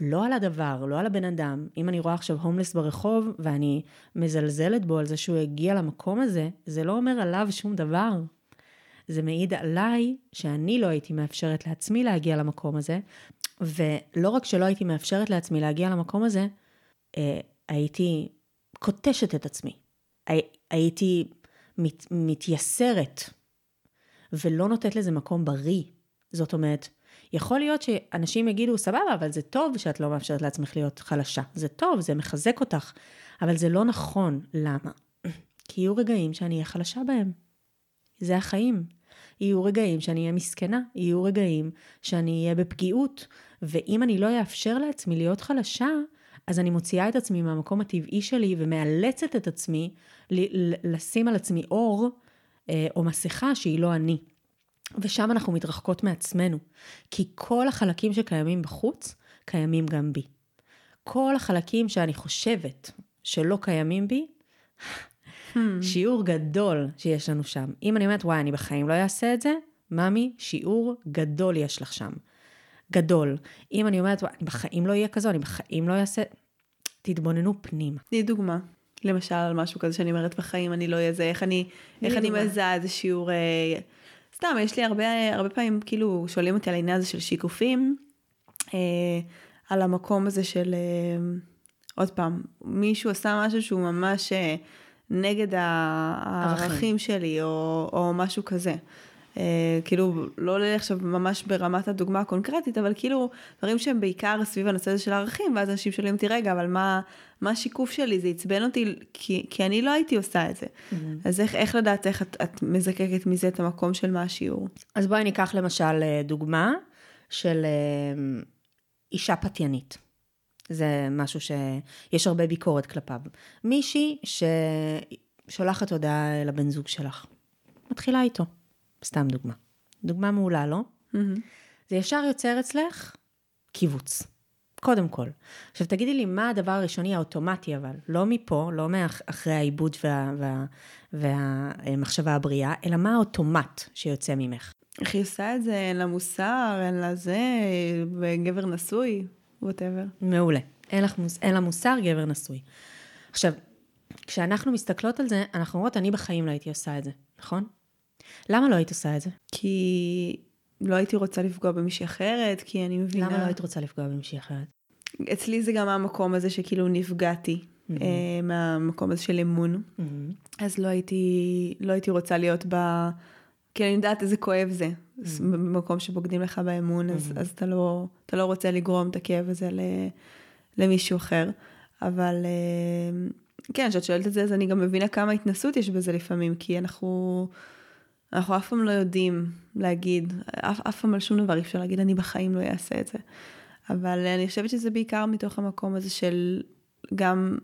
Speaker 2: לא על הדבר, לא על הבן אדם. אם אני רואה עכשיו הומלס ברחוב ואני מזלזלת בו על זה שהוא הגיע למקום הזה, זה לא אומר עליו שום דבר. זה מעיד עליי שאני לא הייתי מאפשרת לעצמי להגיע למקום הזה, ולא רק שלא הייתי מאפשרת לעצמי להגיע למקום הזה, אה, הייתי קוטשת את עצמי. הייתי מת, מתייסרת, ולא נותנת לזה מקום בריא. זאת אומרת, יכול להיות שאנשים יגידו, סבבה, אבל זה טוב שאת לא מאפשרת לעצמך להיות חלשה. זה טוב, זה מחזק אותך, אבל זה לא נכון. למה? כי יהיו רגעים שאני אהיה חלשה בהם. זה החיים. יהיו רגעים שאני אהיה מסכנה, יהיו רגעים שאני אהיה בפגיעות, ואם אני לא אאפשר לעצמי להיות חלשה, אז אני מוציאה את עצמי מהמקום הטבעי שלי ומאלצת את עצמי לשים על עצמי אור אה, או מסכה שהיא לא אני. ושם אנחנו מתרחקות מעצמנו, כי כל החלקים שקיימים בחוץ, קיימים גם בי. כל החלקים שאני חושבת שלא קיימים בי, שיעור גדול שיש לנו שם. אם אני אומרת, וואי, אני בחיים לא אעשה את זה, ממי, שיעור גדול יש לך שם. גדול. אם אני אומרת, וואי, אני בחיים לא אהיה כזו, אני בחיים לא אעשה... תתבוננו פנימה.
Speaker 1: תני דוגמה. למשל, על משהו כזה שאני אומרת בחיים, אני לא אהיה זה, איך אני, איך אני מזהה איזה שיעור... אה, סתם, יש לי הרבה, הרבה פעמים, כאילו, שואלים אותי על העניין הזה של שיקופים, אה, על המקום הזה של... אה, עוד פעם, מישהו עשה משהו שהוא ממש אה, נגד הערכים שלי, או, או משהו כזה. אה, כאילו, לא עולה לי עכשיו ממש ברמת הדוגמה הקונקרטית, אבל כאילו, דברים שהם בעיקר סביב הנושא הזה של הערכים, ואז אנשים שואלים אותי, רגע, אבל מה, מה השיקוף שלי? זה עצבן אותי, כי, כי אני לא הייתי עושה את זה. Mm-hmm. אז איך, איך לדעת איך את, את מזקקת מזה את המקום של מה השיעור?
Speaker 2: אז בואי ניקח למשל אה, דוגמה של אה, אישה פתיינית. זה משהו שיש הרבה ביקורת כלפיו. מישהי ששולחת הודעה לבן זוג שלך, מתחילה איתו. סתם דוגמה. דוגמה מעולה, לא? Mm-hmm. זה ישר יוצר אצלך קיבוץ. קודם כל. עכשיו תגידי לי, מה הדבר הראשוני האוטומטי אבל? לא מפה, לא מאחרי העיבוד וה, וה, והמחשבה הבריאה, אלא מה האוטומט שיוצא ממך?
Speaker 1: איך היא עושה את זה? אין לה מוסר, אין לה זה, גבר נשוי, ווטאבר.
Speaker 2: מעולה. אין, לך, אין לה מוסר, גבר נשוי. עכשיו, כשאנחנו מסתכלות על זה, אנחנו אומרות, אני בחיים לא הייתי עושה את זה, נכון? למה לא היית עושה את זה?
Speaker 1: כי לא הייתי רוצה לפגוע במישהי אחרת, כי אני מבינה...
Speaker 2: למה לא היית רוצה לפגוע במישהי אחרת?
Speaker 1: אצלי זה גם המקום הזה שכאילו נפגעתי, mm-hmm. מהמקום הזה של אמון. Mm-hmm. אז לא הייתי, לא הייתי רוצה להיות ב... כי אני יודעת איזה כואב זה. Mm-hmm. במקום שבוגדים לך באמון. אז, אז אתה, לא, אתה לא רוצה לגרום את הכאב הזה ל, למישהו אחר. אבל אה, כן, כשאת שואלת את זה, אז אני גם מבינה כמה התנסות יש בזה לפעמים, כי אנחנו... אנחנו אף פעם לא יודעים להגיד, אף, אף פעם על שום דבר אי אפשר להגיד, אני בחיים לא אעשה את זה. אבל אני חושבת שזה בעיקר מתוך המקום הזה של גם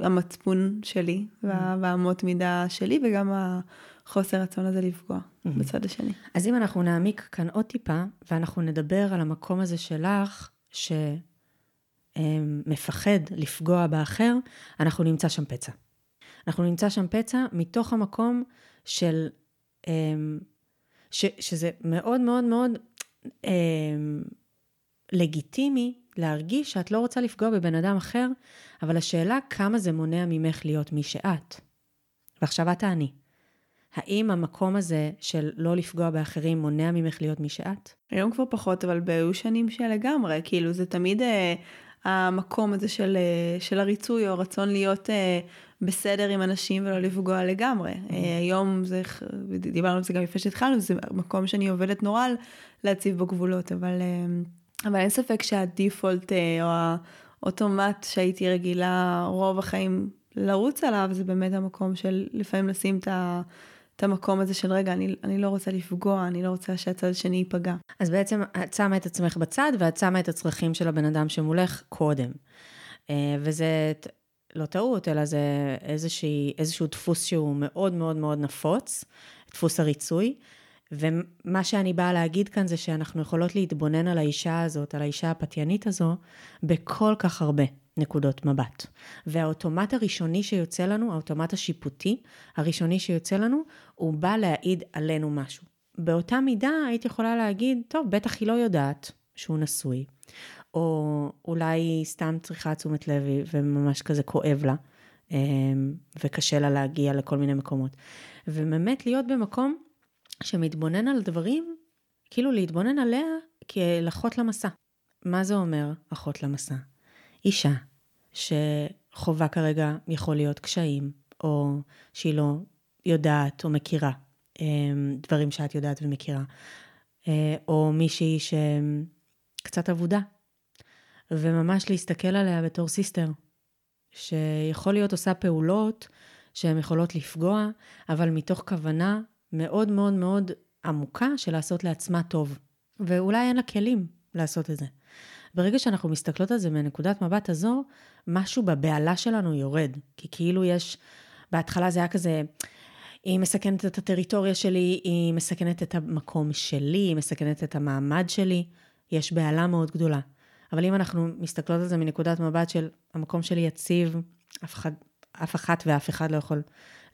Speaker 1: המצפון שלי, mm-hmm. והאמות מידה שלי, וגם החוסר רצון הזה לפגוע mm-hmm. בצד השני.
Speaker 2: אז אם אנחנו נעמיק כאן עוד טיפה, ואנחנו נדבר על המקום הזה שלך, שמפחד לפגוע באחר, אנחנו נמצא שם פצע. אנחנו נמצא שם פצע מתוך המקום של ש, שזה מאוד מאוד מאוד אמ, לגיטימי להרגיש שאת לא רוצה לפגוע בבן אדם אחר, אבל השאלה כמה זה מונע ממך להיות מי שאת. ועכשיו את תעני. האם המקום הזה של לא לפגוע באחרים מונע ממך להיות מי שאת?
Speaker 1: היום כבר פחות, אבל היו שנים שלגמרי, כאילו זה תמיד אה, המקום הזה של, אה, של הריצוי או הרצון להיות אה, בסדר עם אנשים ולא לפגוע לגמרי. Mm-hmm. היום זה, דיברנו על זה גם לפני שהתחלנו, זה מקום שאני עובדת נורא על להציב בו גבולות, אבל, אה, אבל אין ספק שהדיפולט אה, או האוטומט שהייתי רגילה רוב החיים לרוץ עליו, זה באמת המקום של לפעמים לשים את ה... את המקום הזה של רגע, אני, אני לא רוצה לפגוע, אני לא רוצה שהצד השני ייפגע.
Speaker 2: אז בעצם את שמה את עצמך בצד ואת שמה את הצרכים של הבן אדם שמולך קודם. וזה לא טעות, אלא זה איזושהי, איזשהו דפוס שהוא מאוד מאוד מאוד נפוץ, דפוס הריצוי. ומה שאני באה להגיד כאן זה שאנחנו יכולות להתבונן על האישה הזאת, על האישה הפתיינית הזו, בכל כך הרבה נקודות מבט. והאוטומט הראשוני שיוצא לנו, האוטומט השיפוטי הראשוני שיוצא לנו, הוא בא להעיד עלינו משהו. באותה מידה היית יכולה להגיד, טוב, בטח היא לא יודעת שהוא נשוי, או אולי היא סתם צריכה תשומת לב וממש כזה כואב לה, אמ, וקשה לה להגיע לכל מיני מקומות. ובאמת להיות במקום שמתבונן על דברים, כאילו להתבונן עליה כאל אחות למסע. מה זה אומר אחות למסע? אישה שחווה כרגע יכול להיות קשיים, או שהיא לא יודעת או מכירה אמ, דברים שאת יודעת ומכירה, אה, או מישהי שקצת אבודה וממש להסתכל עליה בתור סיסטר, שיכול להיות עושה פעולות שהן יכולות לפגוע, אבל מתוך כוונה מאוד מאוד מאוד עמוקה של לעשות לעצמה טוב. ואולי אין לה כלים לעשות את זה. ברגע שאנחנו מסתכלות על זה מנקודת מבט הזו, משהו בבהלה שלנו יורד. כי כאילו יש, בהתחלה זה היה כזה, היא מסכנת את הטריטוריה שלי, היא מסכנת את המקום שלי, היא מסכנת את המעמד שלי, יש בהלה מאוד גדולה. אבל אם אנחנו מסתכלות על זה מנקודת מבט של המקום שלי יציב, אף אחד, אף אחת ואף אחד לא יכול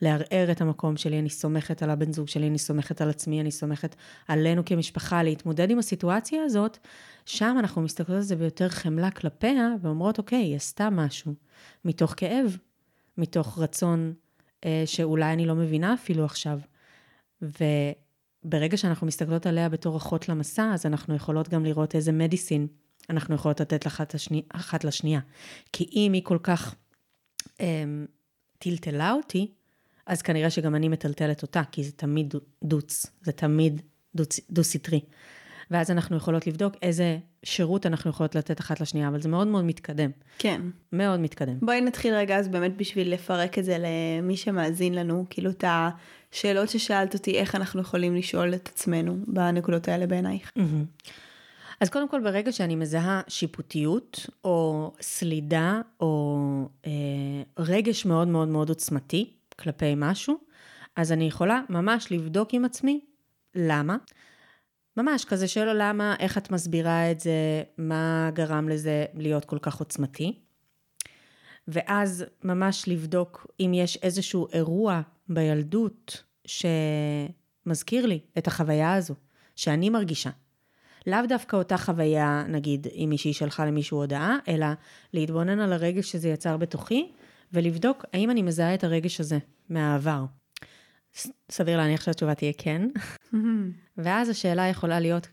Speaker 2: לערער את המקום שלי, אני סומכת על הבן זוג שלי, אני סומכת על עצמי, אני סומכת עלינו כמשפחה להתמודד עם הסיטואציה הזאת, שם אנחנו מסתכלות על זה ביותר חמלה כלפיה, ואומרות, אוקיי, היא עשתה משהו, מתוך כאב, מתוך רצון אה, שאולי אני לא מבינה אפילו עכשיו. וברגע שאנחנו מסתכלות עליה בתור אחות למסע, אז אנחנו יכולות גם לראות איזה מדיסין אנחנו יכולות לתת אחת, השני, אחת לשנייה. כי אם היא כל כך אה, טלטלה אותי, אז כנראה שגם אני מטלטלת אותה, כי זה תמיד דוץ, זה תמיד דו-סטרי. ואז אנחנו יכולות לבדוק איזה שירות אנחנו יכולות לתת אחת לשנייה, אבל זה מאוד מאוד מתקדם.
Speaker 1: כן.
Speaker 2: מאוד מתקדם.
Speaker 1: בואי נתחיל רגע אז באמת בשביל לפרק את זה למי שמאזין לנו, כאילו את השאלות ששאלת אותי, איך אנחנו יכולים לשאול את עצמנו בנקודות האלה בעינייך.
Speaker 2: Mm-hmm. אז קודם כל, ברגע שאני מזהה שיפוטיות, או סלידה, או אה, רגש מאוד מאוד מאוד עוצמתי כלפי משהו, אז אני יכולה ממש לבדוק עם עצמי למה. ממש כזה שאלה למה, איך את מסבירה את זה, מה גרם לזה להיות כל כך עוצמתי. ואז ממש לבדוק אם יש איזשהו אירוע בילדות שמזכיר לי את החוויה הזו, שאני מרגישה. לאו דווקא אותה חוויה, נגיד, אם מישהי שלחה למישהו הודעה, אלא להתבונן על הרגש שזה יצר בתוכי, ולבדוק האם אני מזהה את הרגש הזה מהעבר. סביר להניח שהתשובה תהיה כן. ואז השאלה יכולה להיות,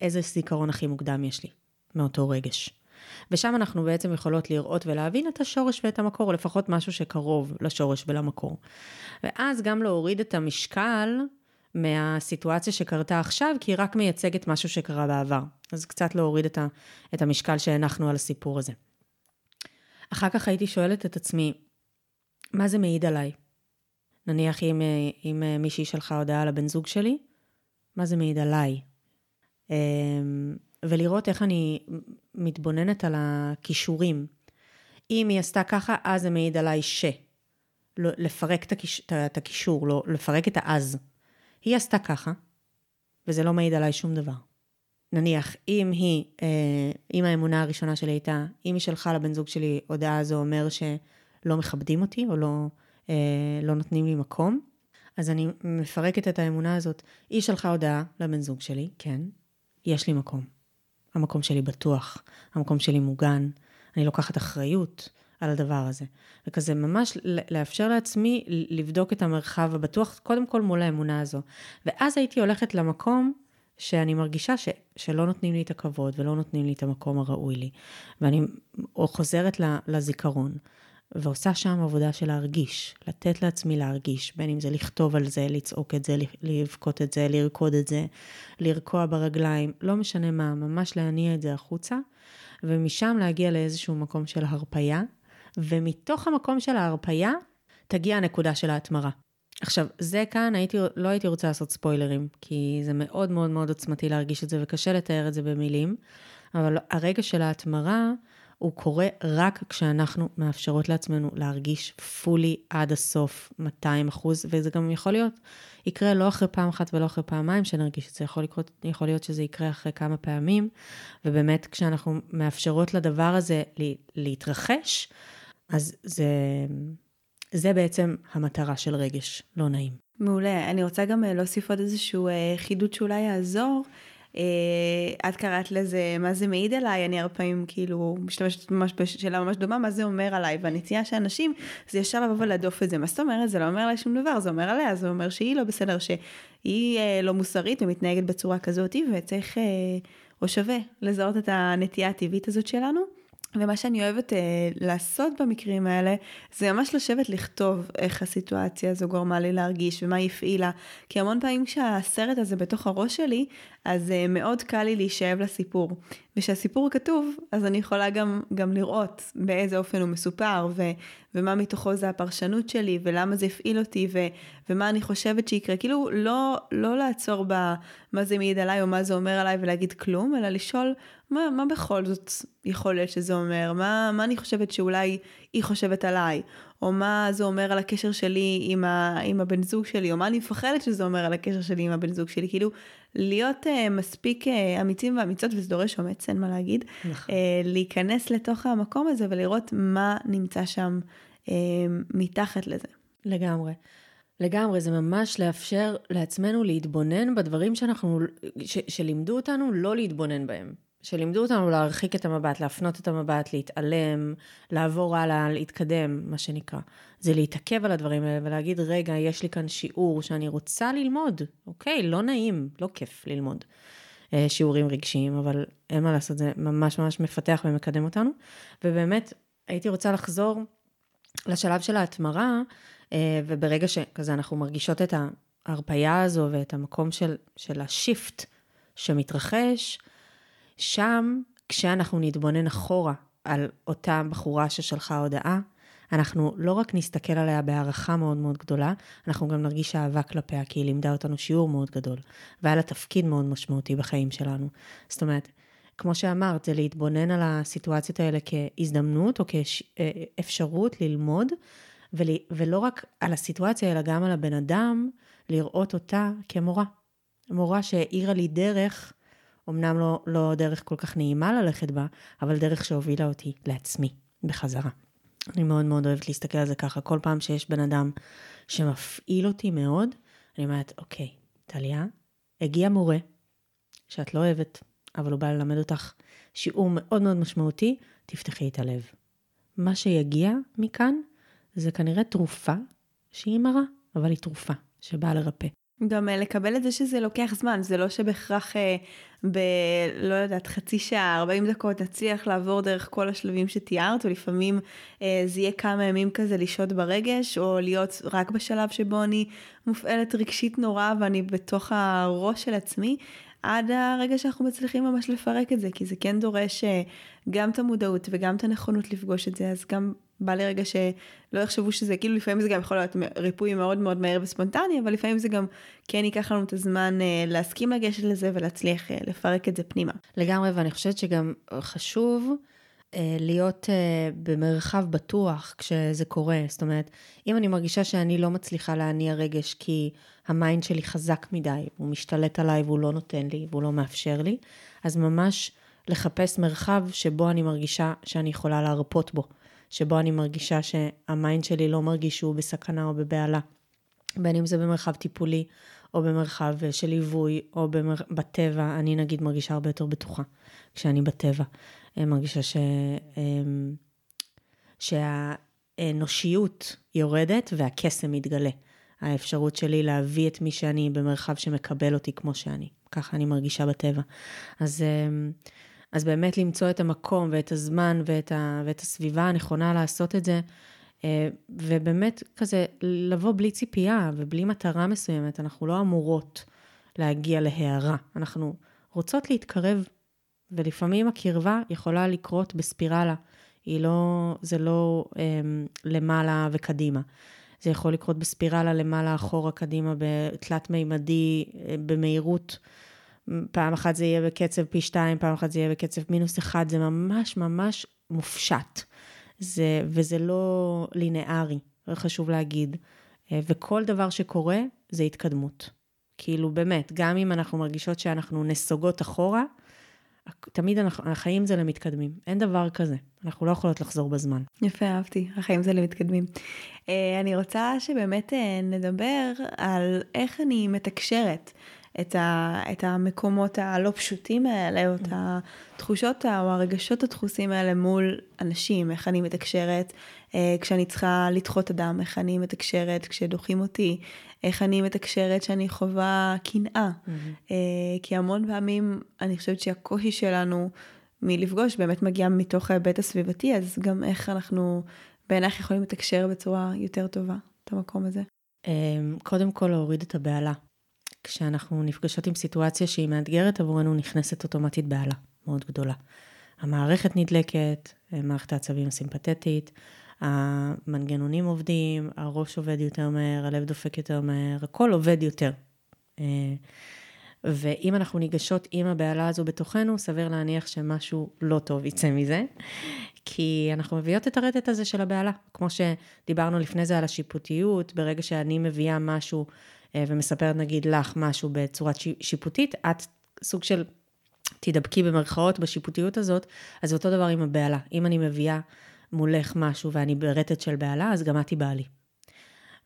Speaker 2: איזה זיכרון הכי מוקדם יש לי מאותו רגש? ושם אנחנו בעצם יכולות לראות ולהבין את השורש ואת המקור, או לפחות משהו שקרוב לשורש ולמקור. ואז גם להוריד את המשקל מהסיטואציה שקרתה עכשיו, כי היא רק מייצגת משהו שקרה בעבר. אז קצת להוריד את, ה, את המשקל שהנחנו על הסיפור הזה. אחר כך הייתי שואלת את עצמי, מה זה מעיד עליי? נניח אם, אם מישהי שלחה הודעה לבן זוג שלי, מה זה מעיד עליי? אמ, ולראות איך אני מתבוננת על הכישורים. אם היא עשתה ככה, אז זה מעיד עליי ש. לא, לפרק את הקישור, לא, לפרק את האז. היא עשתה ככה, וזה לא מעיד עליי שום דבר. נניח, אם היא, אה, אם האמונה הראשונה שלי הייתה, אם היא שלחה לבן זוג שלי הודעה זה אומר שלא מכבדים אותי, או לא, אה, לא נותנים לי מקום, אז אני מפרקת את האמונה הזאת. היא שלחה הודעה לבן זוג שלי, כן, יש לי מקום. המקום שלי בטוח, המקום שלי מוגן, אני לוקחת אחריות, על הדבר הזה. וכזה ממש לאפשר לעצמי לבדוק את המרחב הבטוח, קודם כל מול האמונה הזו. ואז הייתי הולכת למקום שאני מרגישה ש, שלא נותנים לי את הכבוד ולא נותנים לי את המקום הראוי לי. ואני חוזרת לזיכרון. ועושה שם עבודה של להרגיש, לתת לעצמי להרגיש, בין אם זה לכתוב על זה, לצעוק את זה, לבכות את זה, לרקוד את זה, לרקוע ברגליים, לא משנה מה, ממש להניע את זה החוצה, ומשם להגיע לאיזשהו מקום של הרפייה, ומתוך המקום של ההרפייה, תגיע הנקודה של ההתמרה. עכשיו, זה כאן, הייתי, לא הייתי רוצה לעשות ספוילרים, כי זה מאוד מאוד מאוד עוצמתי להרגיש את זה, וקשה לתאר את זה במילים, אבל הרגע של ההתמרה, הוא קורה רק כשאנחנו מאפשרות לעצמנו להרגיש פולי עד הסוף, 200 אחוז, וזה גם יכול להיות, יקרה לא אחרי פעם אחת ולא אחרי פעמיים שנרגיש את זה, יכול, לקרות, יכול להיות שזה יקרה אחרי כמה פעמים, ובאמת כשאנחנו מאפשרות לדבר הזה להתרחש, אז זה, זה בעצם המטרה של רגש לא נעים.
Speaker 1: מעולה. אני רוצה גם אה, להוסיף עוד איזשהו אה, חידוד שאולי יעזור. Uh, את קראת לזה, מה זה מעיד עליי, אני הרבה פעמים כאילו משתמשת ממש בשאלה ממש דומה, מה זה אומר עליי, והנטייה של אנשים זה ישר לבוא ולהדוף את זה, מה זאת אומרת, זה לא אומר עליי שום דבר, זה אומר עליה, זה אומר שהיא לא בסדר, שהיא לא מוסרית ומתנהגת בצורה כזאת, וצריך, או שווה, לזהות את הנטייה הטבעית הזאת שלנו. ומה שאני אוהבת אה, לעשות במקרים האלה, זה ממש לשבת לכתוב איך הסיטואציה הזו גורמה לי להרגיש ומה היא הפעילה. כי המון פעמים כשהסרט הזה בתוך הראש שלי, אז אה, מאוד קל לי להישאב לסיפור. וכשהסיפור כתוב, אז אני יכולה גם, גם לראות באיזה אופן הוא מסופר, ו, ומה מתוכו זה הפרשנות שלי, ולמה זה הפעיל אותי, ו, ומה אני חושבת שיקרה. כאילו, לא, לא לעצור במה זה מעיד עליי או מה זה אומר עליי ולהגיד כלום, אלא לשאול מה, מה בכל זאת יכול להיות שזה אומר, מה, מה אני חושבת שאולי היא חושבת עליי, או מה זה אומר על הקשר שלי עם, ה, עם הבן זוג שלי, או מה אני מפחדת שזה אומר על הקשר שלי עם הבן זוג שלי. כאילו, להיות uh, מספיק uh, אמיצים ואמיצות, וזה דורש אומץ, אין מה להגיד, נכון. uh, להיכנס לתוך המקום הזה ולראות מה נמצא שם uh, מתחת לזה.
Speaker 2: לגמרי. לגמרי, זה ממש לאפשר לעצמנו להתבונן בדברים שאנחנו, ש, שלימדו אותנו לא להתבונן בהם. שלימדו אותנו להרחיק את המבט, להפנות את המבט, להתעלם, לעבור הלאה, להתקדם, מה שנקרא. זה להתעכב על הדברים האלה ולהגיד, רגע, יש לי כאן שיעור שאני רוצה ללמוד, אוקיי, לא נעים, לא כיף ללמוד אה, שיעורים רגשיים, אבל אין מה לעשות, זה ממש ממש מפתח ומקדם אותנו. ובאמת, הייתי רוצה לחזור לשלב של ההתמרה, אה, וברגע שכזה אנחנו מרגישות את ההרפייה הזו ואת המקום של, של השיפט שמתרחש, שם, כשאנחנו נתבונן אחורה על אותה בחורה ששלחה הודעה, אנחנו לא רק נסתכל עליה בהערכה מאוד מאוד גדולה, אנחנו גם נרגיש אהבה כלפיה, כי היא לימדה אותנו שיעור מאוד גדול, והיה לה תפקיד מאוד משמעותי בחיים שלנו. זאת אומרת, כמו שאמרת, זה להתבונן על הסיטואציות האלה כהזדמנות או כאפשרות ללמוד, ולא רק על הסיטואציה, אלא גם על הבן אדם, לראות אותה כמורה. מורה שהאירה לי דרך אמנם לא, לא דרך כל כך נעימה ללכת בה, אבל דרך שהובילה אותי לעצמי, בחזרה. אני מאוד מאוד אוהבת להסתכל על זה ככה. כל פעם שיש בן אדם שמפעיל אותי מאוד, אני אומרת, אוקיי, טליה, הגיע מורה שאת לא אוהבת, אבל הוא בא ללמד אותך שיעור מאוד מאוד משמעותי, תפתחי את הלב. מה שיגיע מכאן זה כנראה תרופה שהיא מרה, אבל היא תרופה שבאה לרפא.
Speaker 1: גם אה, לקבל את זה שזה לוקח זמן, זה לא שבהכרח אה, ב... לא יודעת, חצי שעה, 40 דקות נצליח לעבור דרך כל השלבים שתיארת, ולפעמים אה, זה יהיה כמה ימים כזה לשהות ברגש, או להיות רק בשלב שבו אני מופעלת רגשית נורא ואני בתוך הראש של עצמי, עד הרגע שאנחנו מצליחים ממש לפרק את זה, כי זה כן דורש אה, גם את המודעות וגם את הנכונות לפגוש את זה, אז גם בא לי רגע שלא יחשבו שזה, כאילו לפעמים זה גם יכול להיות ריפוי מאוד מאוד מהר וספונטני, אבל לפעמים זה גם כן ייקח לנו את הזמן אה, להסכים לגשת לזה ולהצליח אה, לפרק את זה פנימה.
Speaker 2: לגמרי, ואני חושבת שגם חשוב להיות במרחב בטוח כשזה קורה. זאת אומרת, אם אני מרגישה שאני לא מצליחה להניע רגש כי ה mind שלי חזק מדי, הוא משתלט עליי והוא לא נותן לי והוא לא מאפשר לי, אז ממש לחפש מרחב שבו אני מרגישה שאני יכולה להרפות בו. שבו אני מרגישה שה mind שלי לא מרגיש שהוא בסכנה או בבהלה. בין אם זה במרחב טיפולי, או במרחב של ליווי, או במר... בטבע, אני נגיד מרגישה הרבה יותר בטוחה כשאני בטבע. אני מרגישה ש... אמ, שהאנושיות יורדת והקסם מתגלה. האפשרות שלי להביא את מי שאני במרחב שמקבל אותי כמו שאני. ככה אני מרגישה בטבע. אז אמ, אז באמת למצוא את המקום ואת הזמן ואת, ה, ואת הסביבה הנכונה לעשות את זה, אה, ובאמת כזה לבוא בלי ציפייה ובלי מטרה מסוימת, אנחנו לא אמורות להגיע להערה, אנחנו רוצות להתקרב, ולפעמים הקרבה יכולה לקרות בספירלה, היא לא, זה לא um, למעלה וקדימה. זה יכול לקרות בספירלה למעלה, אחורה, קדימה, בתלת מימדי, אה, במהירות פעם אחת זה יהיה בקצב פי שתיים, פעם אחת זה יהיה בקצב מינוס אחד, זה ממש ממש מופשט. זה, וזה לא לינארי, חשוב להגיד. אה, וכל דבר שקורה זה התקדמות. כאילו באמת, גם אם אנחנו מרגישות שאנחנו נסוגות אחורה, תמיד אנחנו, החיים זה למתקדמים, אין דבר כזה, אנחנו לא יכולות לחזור בזמן.
Speaker 1: יפה, אהבתי, החיים זה למתקדמים. אה, אני רוצה שבאמת אה, נדבר על איך אני מתקשרת את, ה, את המקומות הלא פשוטים האלה, או את התחושות או הרגשות הדחוסים האלה מול אנשים, איך אני מתקשרת אה, כשאני צריכה לדחות אדם, איך אני מתקשרת כשדוחים אותי, איך אני מתקשרת שאני חווה קנאה. Mm-hmm. אה, כי המון פעמים אני חושבת שהקושי שלנו מלפגוש באמת מגיע מתוך ההיבט הסביבתי, אז גם איך אנחנו בעינייך יכולים לתקשר בצורה יותר טובה את המקום הזה.
Speaker 2: אה, קודם כל להוריד את הבהלה. כשאנחנו נפגשות עם סיטואציה שהיא מאתגרת עבורנו, נכנסת אוטומטית בהלה מאוד גדולה. המערכת נדלקת, מערכת העצבים הסימפתטית, המנגנונים עובדים, הראש עובד יותר מהר, הלב דופק יותר מהר, הכל עובד יותר. אה, ואם אנחנו ניגשות עם הבהלה הזו בתוכנו, סביר להניח שמשהו לא טוב יצא מזה, כי אנחנו מביאות את הרטט הזה של הבהלה. כמו שדיברנו לפני זה על השיפוטיות, ברגע שאני מביאה משהו ומספרת נגיד לך משהו בצורת שיפוטית, את סוג של תדבקי במרכאות בשיפוטיות הזאת, אז אותו דבר עם הבהלה. אם אני מביאה מולך משהו ואני ברטט של בהלה, אז גם את תיבהלי.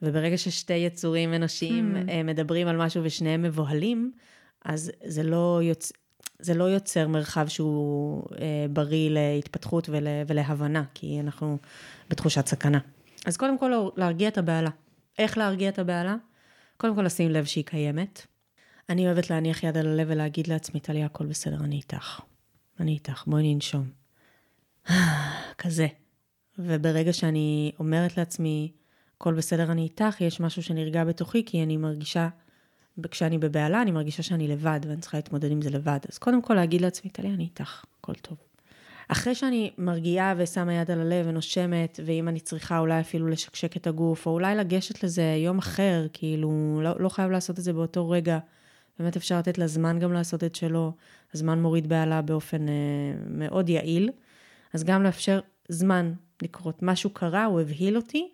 Speaker 2: וברגע ששתי יצורים אנושיים hmm. מדברים על משהו ושניהם מבוהלים, אז זה לא, יוצ... זה לא יוצר מרחב שהוא אה, בריא להתפתחות ול... ולהבנה, כי אנחנו בתחושת סכנה. אז קודם כל להרגיע את הבהלה. איך להרגיע את הבהלה? קודם כל לשים לב שהיא קיימת. אני אוהבת להניח יד על הלב ולהגיד לעצמי, טליה, הכל בסדר, אני איתך. אני איתך, בואי ננשום. כזה. וברגע שאני אומרת לעצמי, הכל בסדר, אני איתך, יש משהו שנרגע בתוכי, כי אני מרגישה, כשאני בבהלה, אני מרגישה שאני לבד, ואני צריכה להתמודד עם זה לבד. אז קודם כל להגיד לעצמי, טליה, אני איתך, הכל טוב. אחרי שאני מרגיעה ושמה יד על הלב ונושמת, ואם אני צריכה אולי אפילו לשקשק את הגוף, או אולי לגשת לזה יום אחר, כאילו, לא, לא חייב לעשות את זה באותו רגע. באמת אפשר לתת לזמן גם לעשות את שלו. הזמן מוריד בהלה באופן אה, מאוד יעיל. אז גם לאפשר זמן לקרות. משהו קרה, הוא הבהיל אותי,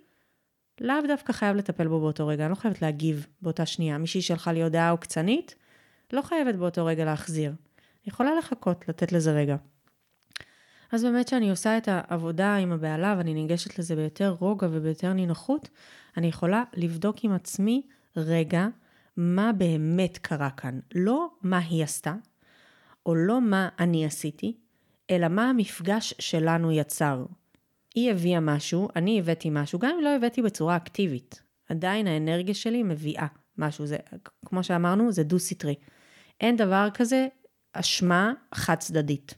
Speaker 2: לאו דווקא חייב לטפל בו באותו רגע, אני לא חייבת להגיב באותה שנייה. מישהי שלחה לי הודעה עוקצנית, לא חייבת באותו רגע להחזיר. יכולה לחכות, לתת לזה רגע. אז באמת שאני עושה את העבודה עם הבעלה ואני ניגשת לזה ביותר רוגע וביותר נינוחות, אני יכולה לבדוק עם עצמי רגע מה באמת קרה כאן. לא מה היא עשתה, או לא מה אני עשיתי, אלא מה המפגש שלנו יצר. היא הביאה משהו, אני הבאתי משהו, גם אם לא הבאתי בצורה אקטיבית. עדיין האנרגיה שלי מביאה משהו, זה, כמו שאמרנו, זה דו-סטרי. אין דבר כזה אשמה חד צדדית.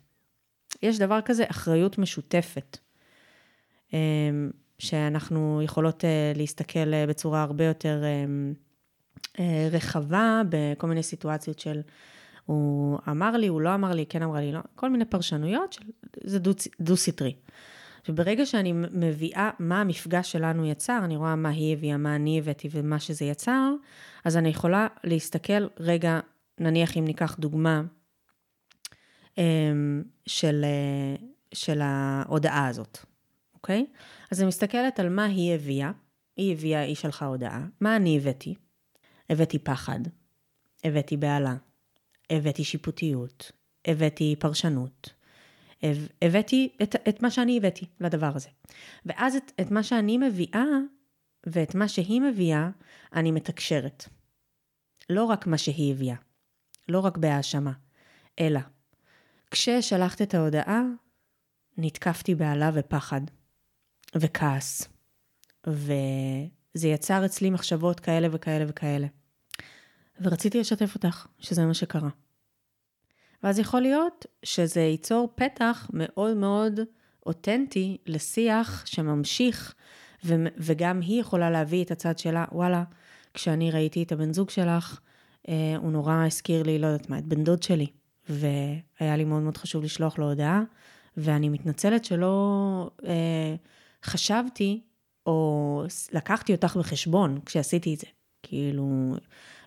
Speaker 2: יש דבר כזה אחריות משותפת, אמ, שאנחנו יכולות אה, להסתכל אה, בצורה הרבה יותר אמ, אה, רחבה בכל מיני סיטואציות של הוא אמר לי, הוא לא אמר לי, כן אמרה לי, לא, כל מיני פרשנויות, של, זה דו-סטרי. וברגע שאני מביאה מה המפגש שלנו יצר, אני רואה מה היא הביאה, מה אני הבאתי ומה שזה יצר, אז אני יכולה להסתכל רגע, נניח אם ניקח דוגמה של, של ההודעה הזאת, אוקיי? אז אני מסתכלת על מה היא הביאה, היא הביאה, היא שלחה הודעה, מה אני הבאתי? הבאתי פחד, הבאתי בהלה, הבאתי שיפוטיות, הבאתי פרשנות, הבאתי את, את מה שאני הבאתי לדבר הזה. ואז את, את מה שאני מביאה ואת מה שהיא מביאה, אני מתקשרת. לא רק מה שהיא הביאה, לא רק בהאשמה, אלא כששלחת את ההודעה, נתקפתי בעלה ופחד וכעס, וזה יצר אצלי מחשבות כאלה וכאלה וכאלה. ורציתי לשתף אותך שזה מה שקרה. ואז יכול להיות שזה ייצור פתח מאוד מאוד אותנטי לשיח שממשיך, ו- וגם היא יכולה להביא את הצד שלה, וואלה, כשאני ראיתי את הבן זוג שלך, אה, הוא נורא הזכיר לי, לא יודעת מה, את בן דוד שלי, והיה לי מאוד מאוד חשוב לשלוח לו הודעה, ואני מתנצלת שלא אה, חשבתי, או לקחתי אותך בחשבון כשעשיתי את זה. כאילו,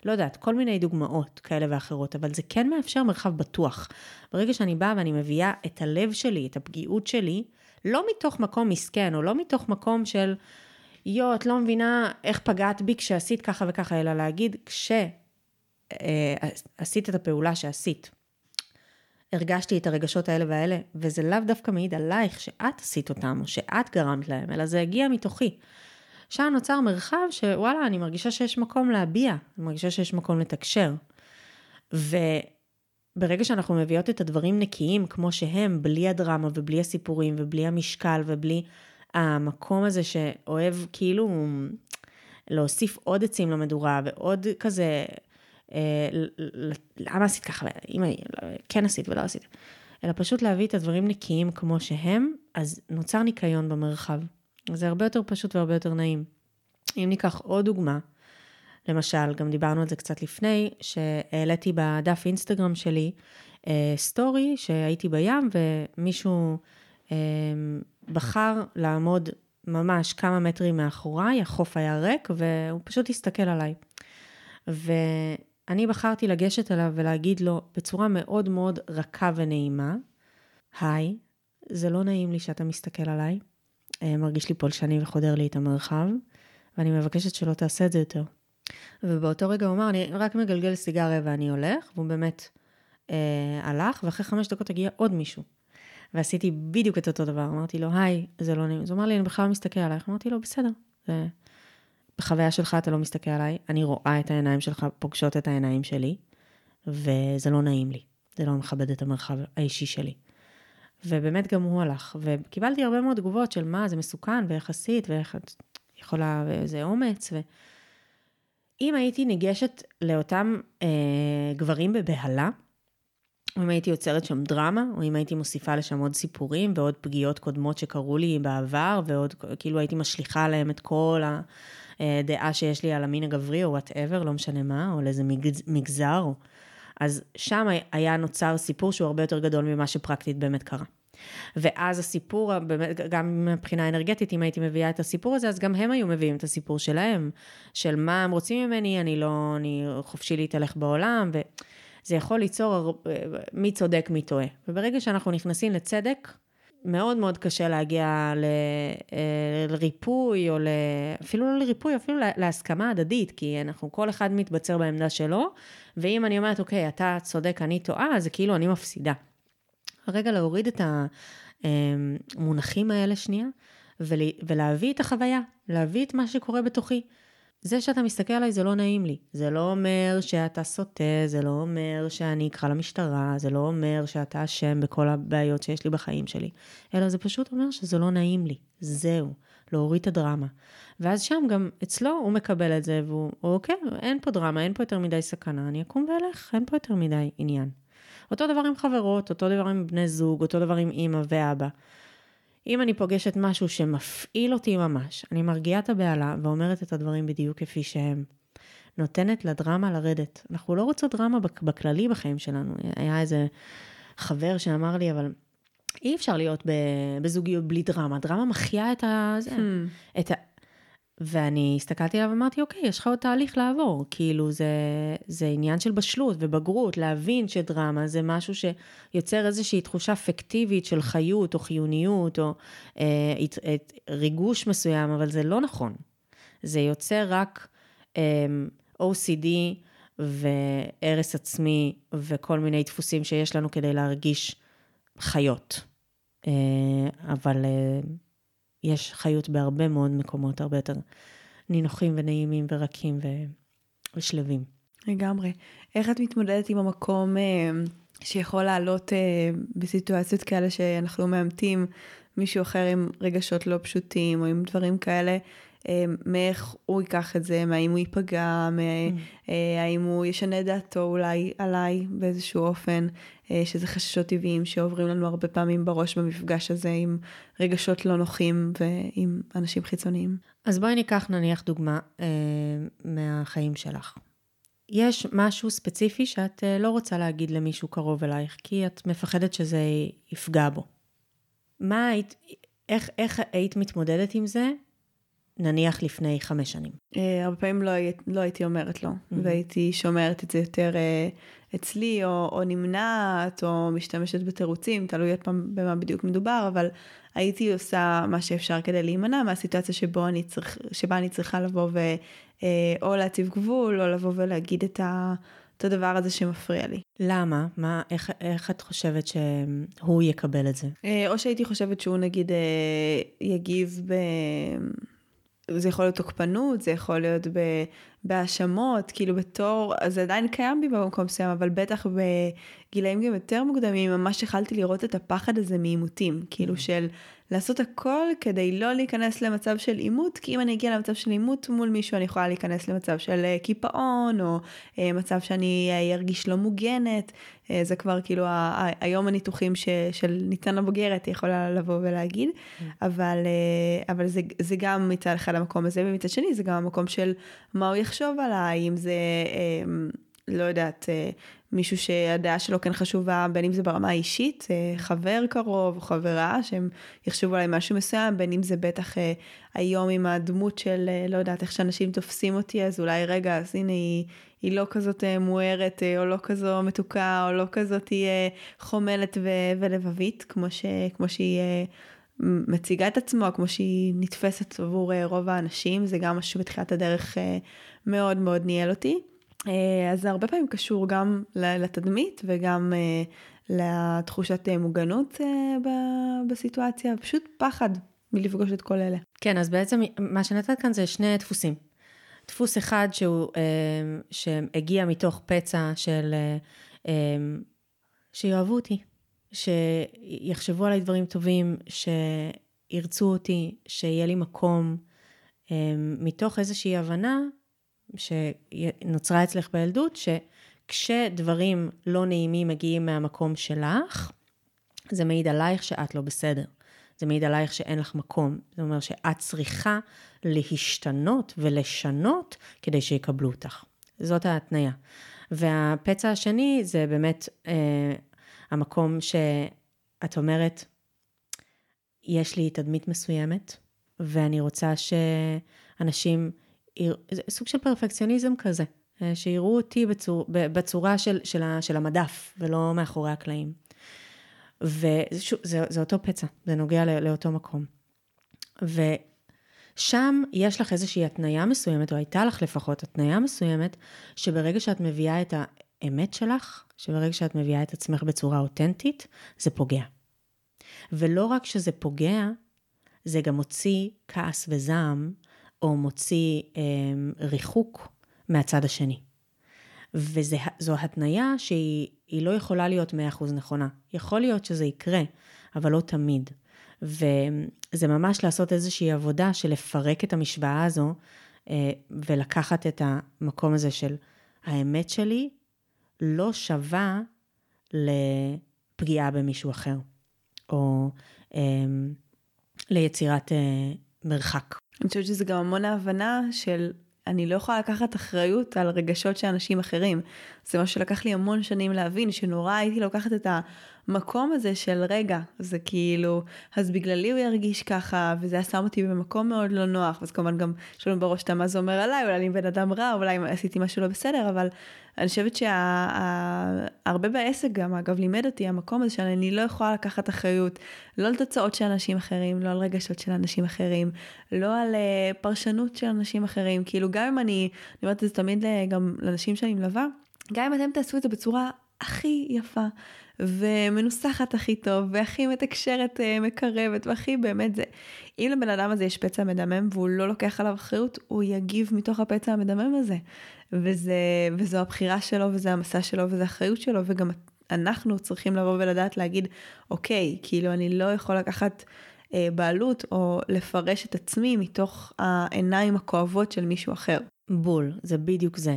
Speaker 2: לא יודעת, כל מיני דוגמאות כאלה ואחרות, אבל זה כן מאפשר מרחב בטוח. ברגע שאני באה ואני מביאה את הלב שלי, את הפגיעות שלי, לא מתוך מקום מסכן, או לא מתוך מקום של, יו, את לא מבינה איך פגעת בי כשעשית ככה וככה, אלא להגיד, כשעשית אה, את הפעולה שעשית, הרגשתי את הרגשות האלה והאלה, וזה לאו דווקא מעיד עלייך שאת עשית אותם, או שאת גרמת להם, אלא זה הגיע מתוכי. שם נוצר מרחב שוואלה, אני מרגישה שיש מקום להביע, אני מרגישה שיש מקום לתקשר. וברגע שאנחנו מביאות את הדברים נקיים כמו שהם, בלי הדרמה ובלי הסיפורים ובלי המשקל ובלי המקום הזה שאוהב כאילו להוסיף עוד עצים למדורה ועוד כזה, למה עשית ככה, אם כן עשית ולא עשית, אלא פשוט להביא את הדברים נקיים כמו שהם, אז נוצר ניקיון במרחב. זה הרבה יותר פשוט והרבה יותר נעים. אם ניקח עוד דוגמה, למשל, גם דיברנו על זה קצת לפני, שהעליתי בדף אינסטגרם שלי אה, סטורי שהייתי בים ומישהו אה, בחר לעמוד ממש כמה מטרים מאחוריי, החוף היה ריק והוא פשוט הסתכל עליי. אני בחרתי לגשת אליו ולהגיד לו בצורה מאוד מאוד רכה ונעימה, היי, זה לא נעים לי שאתה מסתכל עליי, אה, מרגיש לי פולשני וחודר לי את המרחב, ואני מבקשת שלא תעשה את זה יותר. ובאותו רגע הוא אמר, אני רק מגלגל סיגריה ואני הולך, והוא באמת אה, הלך, ואחרי חמש דקות הגיע עוד מישהו. ועשיתי בדיוק את אותו דבר, אמרתי לו, היי, זה לא נעים. אז הוא אמר לי, אני בכלל לא מסתכל עלייך. אמרתי לו, בסדר, זה... בחוויה שלך אתה לא מסתכל עליי, אני רואה את העיניים שלך פוגשות את העיניים שלי, וזה לא נעים לי, זה לא מכבד את המרחב האישי שלי. ובאמת גם הוא הלך, וקיבלתי הרבה מאוד תגובות של מה, זה מסוכן ויחסית, ואיך את יכולה, ואיזה אומץ, ו... אם הייתי ניגשת לאותם אה, גברים בבהלה, או אם הייתי יוצרת שם דרמה, או אם הייתי מוסיפה לשם עוד סיפורים ועוד פגיעות קודמות שקרו לי בעבר, ועוד כאילו הייתי משליכה עליהם את כל הדעה שיש לי על המין הגברי, או וואטאבר, לא משנה מה, או לאיזה מגזר. אז שם היה נוצר סיפור שהוא הרבה יותר גדול ממה שפרקטית באמת קרה. ואז הסיפור, באמת, גם מבחינה אנרגטית, אם הייתי מביאה את הסיפור הזה, אז גם הם היו מביאים את הסיפור שלהם, של מה הם רוצים ממני, אני לא, אני חופשי להתהלך בעולם, וזה יכול ליצור מי צודק, מי טועה. וברגע שאנחנו נכנסים לצדק, מאוד מאוד קשה להגיע אה, לריפוי, או ל, אפילו לא לריפוי, אפילו להסכמה הדדית, כי אנחנו, כל אחד מתבצר בעמדה שלו, ואם אני אומרת, אוקיי, אתה צודק, אני טועה, זה כאילו אני מפסידה. רגע להוריד את המונחים האלה שנייה, ולהביא את החוויה, להביא את מה שקורה בתוכי. זה שאתה מסתכל עליי זה לא נעים לי. זה לא אומר שאתה סוטה, זה לא אומר שאני אקרא למשטרה, זה לא אומר שאתה אשם בכל הבעיות שיש לי בחיים שלי, אלא זה פשוט אומר שזה לא נעים לי. זהו, להוריד את הדרמה. ואז שם גם אצלו הוא מקבל את זה, והוא, אוקיי, אין פה דרמה, אין פה יותר מדי סכנה, אני אקום ואלך, אין פה יותר מדי עניין. אותו דבר עם חברות, אותו דבר עם בני זוג, אותו דבר עם אימא ואבא. אם אני פוגשת משהו שמפעיל אותי ממש, אני מרגיעה את הבהלה ואומרת את הדברים בדיוק כפי שהם. נותנת לדרמה לרדת. אנחנו לא רוצות דרמה בכללי בחיים שלנו. היה איזה חבר שאמר לי, אבל אי אפשר להיות בזוגיות בלי דרמה. דרמה מחיה את ה... Hmm. את. ואני הסתכלתי עליו ואמרתי, אוקיי, יש לך עוד תהליך לעבור. כאילו, זה, זה עניין של בשלות ובגרות, להבין שדרמה זה משהו שיוצר איזושהי תחושה פיקטיבית של חיות או חיוניות או אה, את, את, ריגוש מסוים, אבל זה לא נכון. זה יוצר רק אה, OCD והרס עצמי וכל מיני דפוסים שיש לנו כדי להרגיש חיות. אה, אבל... אה, יש חיות בהרבה מאוד מקומות, הרבה יותר נינוחים ונעימים ורקים ושלווים.
Speaker 1: לגמרי. איך את מתמודדת עם המקום אה, שיכול לעלות אה, בסיטואציות כאלה שאנחנו מאמתים מישהו אחר עם רגשות לא פשוטים או עם דברים כאלה? אה, מאיך הוא ייקח את זה, מהאם הוא ייפגע, mm. האם הוא ישנה דעתו אולי עליי באיזשהו אופן, אה, שזה חששות טבעיים שעוברים לנו הרבה פעמים בראש במפגש הזה עם רגשות לא נוחים ועם אנשים חיצוניים.
Speaker 2: אז בואי ניקח נניח דוגמה אה, מהחיים שלך. יש משהו ספציפי שאת אה, לא רוצה להגיד למישהו קרוב אלייך, כי את מפחדת שזה יפגע בו. מה היית, איך, איך היית מתמודדת עם זה נניח לפני חמש שנים?
Speaker 1: Uh, הרבה פעמים לא, לא הייתי אומרת לו, mm-hmm. והייתי שומרת את זה יותר uh, אצלי, או, או נמנעת, או משתמשת בתירוצים, תלוי עוד פעם במה בדיוק מדובר, אבל הייתי עושה מה שאפשר כדי להימנע מהסיטואציה שבו אני צריך, שבה אני צריכה לבוא ו... Uh, או להציב גבול, או לבוא ולהגיד את ה... את הדבר הזה שמפריע לי.
Speaker 2: למה? מה, איך, איך את חושבת שהוא יקבל את זה?
Speaker 1: או שהייתי חושבת שהוא נגיד יגיב ב... זה יכול להיות תוקפנות, זה יכול להיות בהאשמות, כאילו בתור, זה עדיין קיים בי במקום מסוים, אבל בטח בגילאים גם יותר מוקדמים, ממש יכלתי לראות את הפחד הזה מעימותים, כאילו mm-hmm. של לעשות הכל כדי לא להיכנס למצב של עימות, כי אם אני אגיע למצב של עימות מול מישהו, אני יכולה להיכנס למצב של אה, קיפאון, או אה, מצב שאני ארגיש לא מוגנת, אה, זה כבר כאילו היום הניתוחים ש, של ניתן לבוגרת, היא יכולה לבוא ולהגיד, mm. אבל, אבל זה, זה גם מצד אחד המקום הזה, ומצד שני זה גם המקום של מה הוא יחשוב עליי, אם זה, לא יודעת, מישהו שהדעה שלו כן חשובה, בין אם זה ברמה האישית, אה, חבר קרוב או חברה, שהם יחשבו עליי משהו מסוים, בין אם זה בטח אה, היום עם הדמות של, אה, לא יודעת איך שאנשים תופסים אותי, אז אולי רגע, אז הנה היא, היא לא כזאת מוארת, או לא כזו מתוקה, או לא כזאת חומלת ו- ולבבית, כמו, ש- כמו שהיא מציגה את עצמו, כמו שהיא נתפסת עבור רוב האנשים, זה גם משהו בתחילת הדרך מאוד מאוד ניהל אותי. אה, אז זה הרבה פעמים קשור גם לתדמית וגם אה, לתחושת אה, מוגנות בסיטואציה, פשוט פחד מלפגוש את כל אלה.
Speaker 2: כן, אז בעצם מה שנתת כאן זה שני דפוסים. דפוס אחד שהוא, שהגיע מתוך פצע של שיאהבו אותי, שיחשבו עליי דברים טובים, שירצו אותי, שיהיה לי מקום, מתוך איזושהי הבנה שנוצרה אצלך בילדות, שכשדברים לא נעימים מגיעים מהמקום שלך, זה מעיד עלייך שאת לא בסדר. זה מעיד עלייך שאין לך מקום. זה אומר שאת צריכה להשתנות ולשנות כדי שיקבלו אותך. זאת ההתניה. והפצע השני זה באמת אה, המקום שאת אומרת, יש לי תדמית מסוימת, ואני רוצה שאנשים סוג של פרפקציוניזם כזה, אה, שיראו אותי בצור, בצורה של, של, של המדף ולא מאחורי הקלעים. וזה אותו פצע, זה נוגע לאותו מקום. ושם יש לך איזושהי התניה מסוימת, או הייתה לך לפחות התניה מסוימת, שברגע שאת מביאה את האמת שלך, שברגע שאת מביאה את עצמך בצורה אותנטית, זה פוגע. ולא רק שזה פוגע, זה גם מוציא כעס וזעם או מוציא אה, ריחוק מהצד השני. וזו התניה שהיא לא יכולה להיות 100% נכונה. יכול להיות שזה יקרה, אבל לא תמיד. וזה ממש לעשות איזושהי עבודה של לפרק את המשוואה הזו אה, ולקחת את המקום הזה של האמת שלי לא שווה לפגיעה במישהו אחר, או אה, ליצירת אה, מרחק.
Speaker 1: אני חושבת שזה גם המון ההבנה של אני לא יכולה לקחת אחריות על רגשות של אנשים אחרים. זה מה שלקח לי המון שנים להבין, שנורא הייתי לוקחת את המקום הזה של רגע, זה כאילו, אז בגללי הוא ירגיש ככה, וזה שם אותי במקום מאוד לא נוח, אז כמובן גם יש לנו בראש את מה זה אומר עליי, אולי אני בן אדם רע, אולי עשיתי משהו לא בסדר, אבל אני חושבת שהרבה בעסק גם, אגב, לימד אותי המקום הזה שאני לא יכולה לקחת אחריות, לא על תוצאות של אנשים אחרים, לא על רגשות של אנשים אחרים, לא על uh, פרשנות של אנשים אחרים, כאילו גם אם אני, אני אומרת את זה תמיד גם לאנשים שאני מלווה, גם אם אתם תעשו את זה בצורה הכי יפה ומנוסחת הכי טוב והכי מתקשרת uh, מקרבת והכי באמת זה. אם לבן אדם הזה יש פצע מדמם והוא לא לוקח עליו אחריות, הוא יגיב מתוך הפצע המדמם הזה. וזה, וזו הבחירה שלו וזה המסע שלו וזה האחריות שלו וגם אנחנו צריכים לבוא ולדעת להגיד, אוקיי, כאילו אני לא יכול לקחת אה, בעלות או לפרש את עצמי מתוך העיניים הכואבות של מישהו אחר.
Speaker 2: בול, זה בדיוק זה.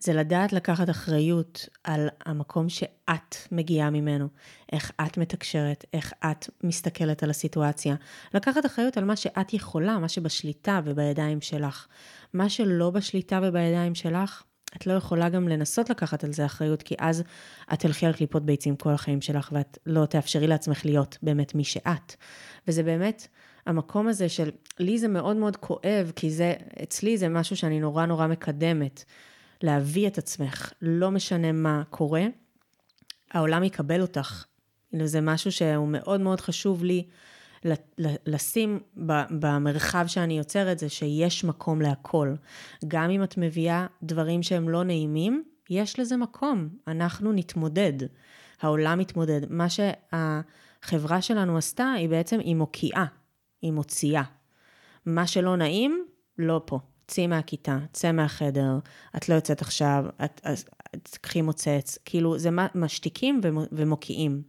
Speaker 2: זה לדעת לקחת אחריות על המקום שאת מגיעה ממנו, איך את מתקשרת, איך את מסתכלת על הסיטואציה. לקחת אחריות על מה שאת יכולה, מה שבשליטה ובידיים שלך. מה שלא בשליטה ובידיים שלך, את לא יכולה גם לנסות לקחת על זה אחריות, כי אז את תלכי על קליפות ביצים כל החיים שלך, ואת לא תאפשרי לעצמך להיות באמת מי שאת. וזה באמת המקום הזה של, לי זה מאוד מאוד כואב, כי זה, אצלי זה משהו שאני נורא נורא מקדמת. להביא את עצמך, לא משנה מה קורה, העולם יקבל אותך. זה משהו שהוא מאוד מאוד חשוב לי לשים במרחב שאני יוצרת, זה שיש מקום להכל. גם אם את מביאה דברים שהם לא נעימים, יש לזה מקום, אנחנו נתמודד. העולם מתמודד. מה שהחברה שלנו עשתה, היא בעצם, היא מוקיעה, היא מוציאה. מה שלא נעים, לא פה. צאי מהכיתה, צא מהחדר, את לא יוצאת עכשיו, את, תקחי מוצץ, כאילו זה משתיקים ומוקיעים.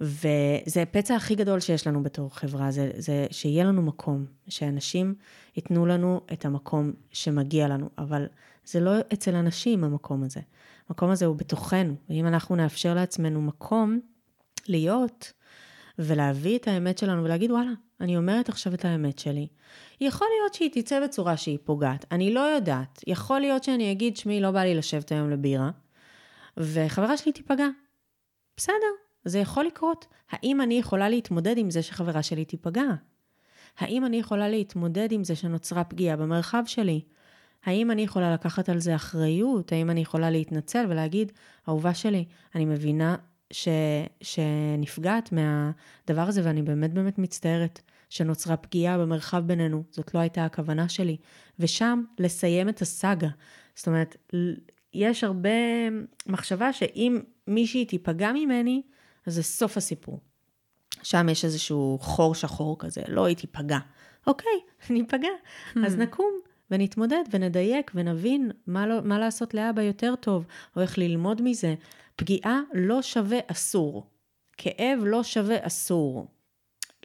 Speaker 2: וזה הפצע הכי גדול שיש לנו בתור חברה, זה, זה שיהיה לנו מקום, שאנשים ייתנו לנו את המקום שמגיע לנו, אבל זה לא אצל אנשים המקום הזה. המקום הזה הוא בתוכנו, ואם אנחנו נאפשר לעצמנו מקום להיות ולהביא את האמת שלנו ולהגיד, וואלה, אני אומרת עכשיו את האמת שלי. יכול להיות שהיא תצא בצורה שהיא פוגעת, אני לא יודעת. יכול להיות שאני אגיד, שמי, לא בא לי לשבת היום לבירה, וחברה שלי תיפגע. בסדר, זה יכול לקרות. האם אני יכולה להתמודד עם זה שחברה שלי תיפגע? האם אני יכולה להתמודד עם זה שנוצרה פגיעה במרחב שלי? האם אני יכולה לקחת על זה אחריות? האם אני יכולה להתנצל ולהגיד, אהובה שלי, אני מבינה ש, שנפגעת מהדבר הזה ואני באמת באמת מצטערת שנוצרה פגיעה במרחב בינינו, זאת לא הייתה הכוונה שלי. ושם לסיים את הסאגה. זאת אומרת, יש הרבה מחשבה שאם מישהי תיפגע ממני, אז זה סוף הסיפור. שם יש איזשהו חור שחור כזה, לא היא תיפגע. אוקיי, ניפגע. אז hmm. נקום ונתמודד ונדייק ונבין מה, לא, מה לעשות לאבא יותר טוב, או איך ללמוד מזה. פגיעה לא שווה אסור. כאב לא שווה אסור.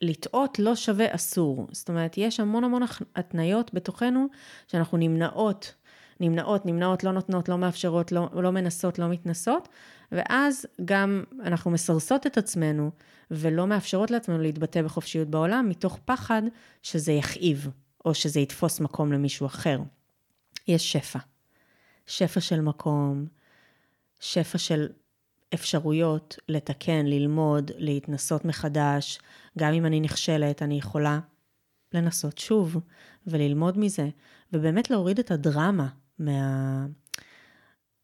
Speaker 2: לטעות לא שווה אסור. זאת אומרת, יש המון המון התניות בתוכנו שאנחנו נמנעות, נמנעות, נמנעות, לא נותנות, לא מאפשרות, לא, לא מנסות, לא מתנסות, ואז גם אנחנו מסרסות את עצמנו ולא מאפשרות לעצמנו להתבטא בחופשיות בעולם, מתוך פחד שזה יכאיב, או שזה יתפוס מקום למישהו אחר. יש שפע. שפע של מקום, שפע של אפשרויות לתקן, ללמוד, להתנסות מחדש. גם אם אני נכשלת, אני יכולה לנסות שוב וללמוד מזה, ובאמת להוריד את הדרמה מה...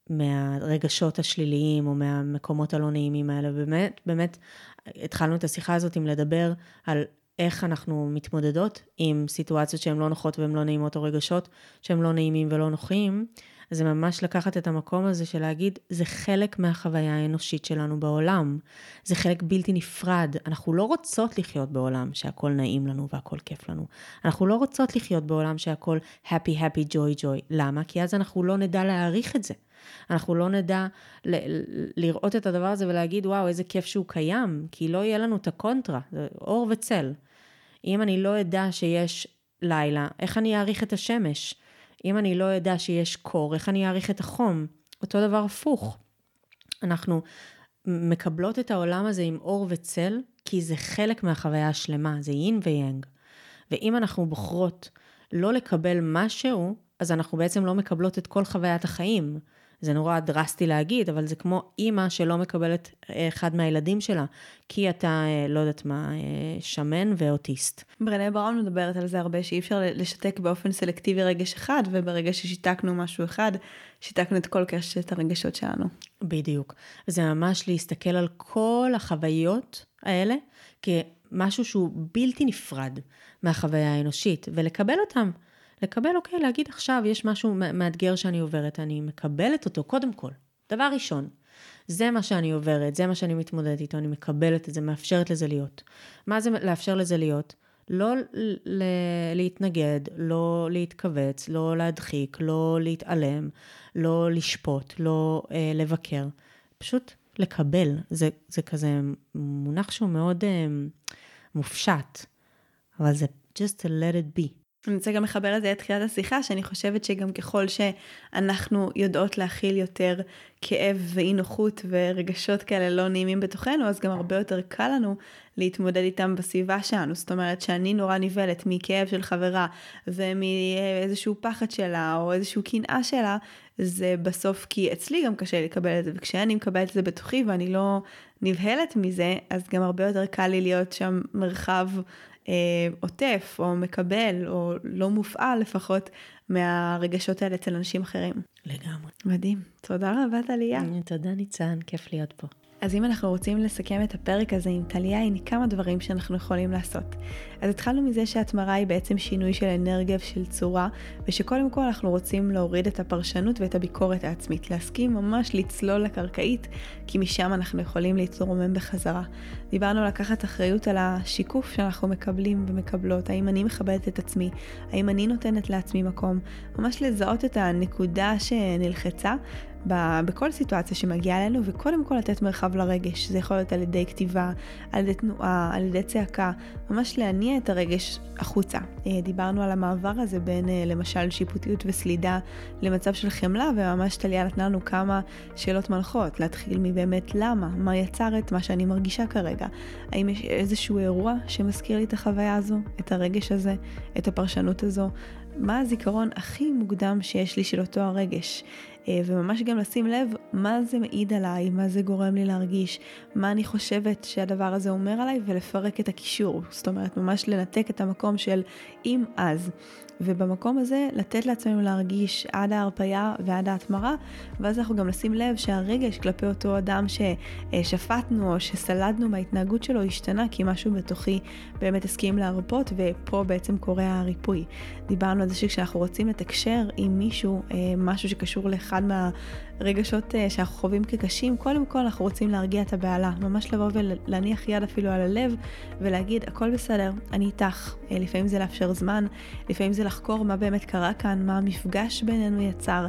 Speaker 2: מהרגשות השליליים או מהמקומות הלא נעימים האלה. באמת, באמת, התחלנו את השיחה הזאת עם לדבר על איך אנחנו מתמודדות עם סיטואציות שהן לא נוחות והן לא נעימות, או רגשות שהן לא נעימים ולא נוחים. זה ממש לקחת את המקום הזה של להגיד, זה חלק מהחוויה האנושית שלנו בעולם. זה חלק בלתי נפרד. אנחנו לא רוצות לחיות בעולם שהכל נעים לנו והכל כיף לנו. אנחנו לא רוצות לחיות בעולם שהכל happy, happy, joy, joy. למה? כי אז אנחנו לא נדע להעריך את זה. אנחנו לא נדע לראות את הדבר הזה ולהגיד, וואו, איזה כיף שהוא קיים, כי לא יהיה לנו את הקונטרה, זה אור וצל. אם אני לא אדע שיש לילה, איך אני אעריך את השמש? אם אני לא אדע שיש קור, איך אני אעריך את החום? אותו דבר הפוך. אנחנו מקבלות את העולם הזה עם אור וצל, כי זה חלק מהחוויה השלמה, זה יין ויאנג. ואם אנחנו בוחרות לא לקבל משהו, אז אנחנו בעצם לא מקבלות את כל חוויית החיים. זה נורא דרסטי להגיד, אבל זה כמו אימא שלא מקבלת אה, אחד מהילדים שלה, כי אתה, אה, לא יודעת מה, אה, שמן ואוטיסט.
Speaker 1: ברנה בראון מדברת על זה הרבה, שאי אפשר לשתק באופן סלקטיבי רגש אחד, וברגע ששיתקנו משהו אחד, שיתקנו את כל קשת הרגשות שלנו.
Speaker 2: בדיוק. זה ממש להסתכל על כל החוויות האלה כמשהו שהוא בלתי נפרד מהחוויה האנושית, ולקבל אותם. לקבל, אוקיי, להגיד עכשיו, יש משהו מאתגר שאני עוברת, אני מקבלת אותו, קודם כל. דבר ראשון, זה מה שאני עוברת, זה מה שאני מתמודדת איתו, אני מקבלת את זה, מאפשרת לזה להיות. מה זה לאפשר לזה להיות? לא ל- להתנגד, לא להתכווץ, לא להדחיק, לא להתעלם, לא לשפוט, לא אה, לבקר. פשוט לקבל. זה, זה כזה מונח שהוא מאוד אה, מופשט, אבל זה just to let it be.
Speaker 1: אני רוצה גם לחבר את זה לתחילת השיחה, שאני חושבת שגם ככל שאנחנו יודעות להכיל יותר כאב ואי נוחות ורגשות כאלה לא נעימים בתוכנו, אז גם הרבה יותר קל לנו להתמודד איתם בסביבה שלנו. זאת אומרת שאני נורא נבהלת מכאב של חברה ומאיזשהו פחד שלה או איזשהו קנאה שלה, זה בסוף כי אצלי גם קשה לקבל את זה, וכשאני מקבלת את זה בתוכי ואני לא נבהלת מזה, אז גם הרבה יותר קל לי להיות שם מרחב עוטף או מקבל או לא מופעל לפחות מהרגשות האלה אצל אנשים אחרים.
Speaker 2: לגמרי.
Speaker 1: מדהים. תודה רבה טליה.
Speaker 2: תודה ניצן, כיף להיות פה.
Speaker 1: אז אם אנחנו רוצים לסכם את הפרק הזה עם טליה, הנה כמה דברים שאנחנו יכולים לעשות. אז התחלנו מזה שהתמרה היא בעצם שינוי של אנרגיה ושל צורה, ושקודם כל אנחנו רוצים להוריד את הפרשנות ואת הביקורת העצמית, להסכים ממש לצלול לקרקעית, כי משם אנחנו יכולים להתרומם בחזרה. דיברנו על לקחת אחריות על השיקוף שאנחנו מקבלים ומקבלות, האם אני מכבדת את עצמי, האם אני נותנת לעצמי מקום, ממש לזהות את הנקודה שנלחצה. בכל סיטואציה שמגיעה אלינו, וקודם כל לתת מרחב לרגש. זה יכול להיות על ידי כתיבה, על ידי תנועה, על ידי צעקה, ממש להניע את הרגש החוצה. אה, דיברנו על המעבר הזה בין אה, למשל שיפוטיות וסלידה למצב של חמלה, וממש טליה נתנה לנו כמה שאלות מנחות, להתחיל מבאמת למה, מה יצר את מה שאני מרגישה כרגע. האם יש איזשהו אירוע שמזכיר לי את החוויה הזו, את הרגש הזה, את הפרשנות הזו. מה הזיכרון הכי מוקדם שיש לי של אותו הרגש. אה, וממש גם לשים לב מה זה מעיד עליי, מה זה גורם לי להרגיש, מה אני חושבת שהדבר הזה אומר עליי, ולפרק את הקישור. זאת אומרת, ממש לנתק את המקום של אם אז. ובמקום הזה לתת לעצמנו להרגיש עד ההרפייה ועד ההתמרה, ואז אנחנו גם לשים לב שהרגש כלפי אותו אדם ששפטנו או שסלדנו מההתנהגות שלו השתנה, כי משהו בתוכי באמת הסכים להרפות, ופה בעצם קורה הריפוי. דיברנו על זה שכשאנחנו רוצים לתקשר עם מישהו, אה, משהו שקשור לאחד מהרגשות אה, שאנחנו חווים כקשים, קודם כל אנחנו רוצים להרגיע את הבהלה, ממש לבוא ולהניח יד אפילו על הלב ולהגיד, הכל בסדר, אני איתך. אה, לפעמים זה לאפשר זמן, לפעמים זה לחקור מה באמת קרה כאן, מה המפגש בינינו יצר,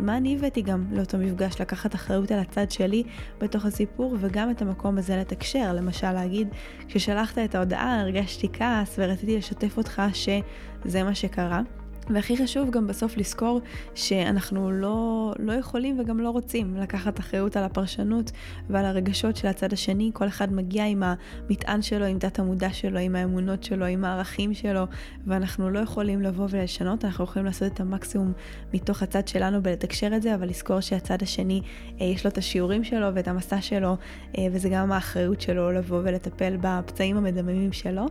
Speaker 1: מה אני הבאתי גם לאותו מפגש, לקחת אחריות על הצד שלי בתוך הסיפור, וגם את המקום הזה לתקשר. למשל להגיד, כששלחת את ההודעה הרגשתי כעס ורציתי לשתף אותך שזה מה שקרה. והכי חשוב גם בסוף לזכור שאנחנו לא, לא יכולים וגם לא רוצים לקחת אחריות על הפרשנות ועל הרגשות של הצד השני. כל אחד מגיע עם המטען שלו, עם תת המודע שלו, עם האמונות שלו, עם הערכים שלו, ואנחנו לא יכולים לבוא ולשנות, אנחנו יכולים לעשות את המקסימום מתוך הצד שלנו ולתקשר את זה, אבל לזכור שהצד השני, אה, יש לו את השיעורים שלו ואת המסע שלו, אה, וזה גם האחריות שלו לבוא ולטפל בפצעים המדממים שלו.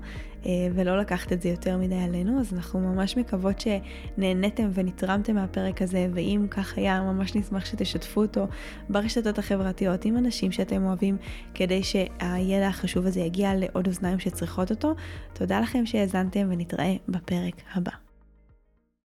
Speaker 1: אה, ולא לקחת את זה יותר מדי עלינו, אז אנחנו ממש מקוות שנהניתם ונתרמתם מהפרק הזה, ואם כך היה, ממש נשמח שתשתפו אותו ברשתות החברתיות עם אנשים שאתם אוהבים, כדי שהידע החשוב הזה יגיע לעוד אוזניים שצריכות אותו. תודה לכם שהאזנתם ונתראה בפרק הבא.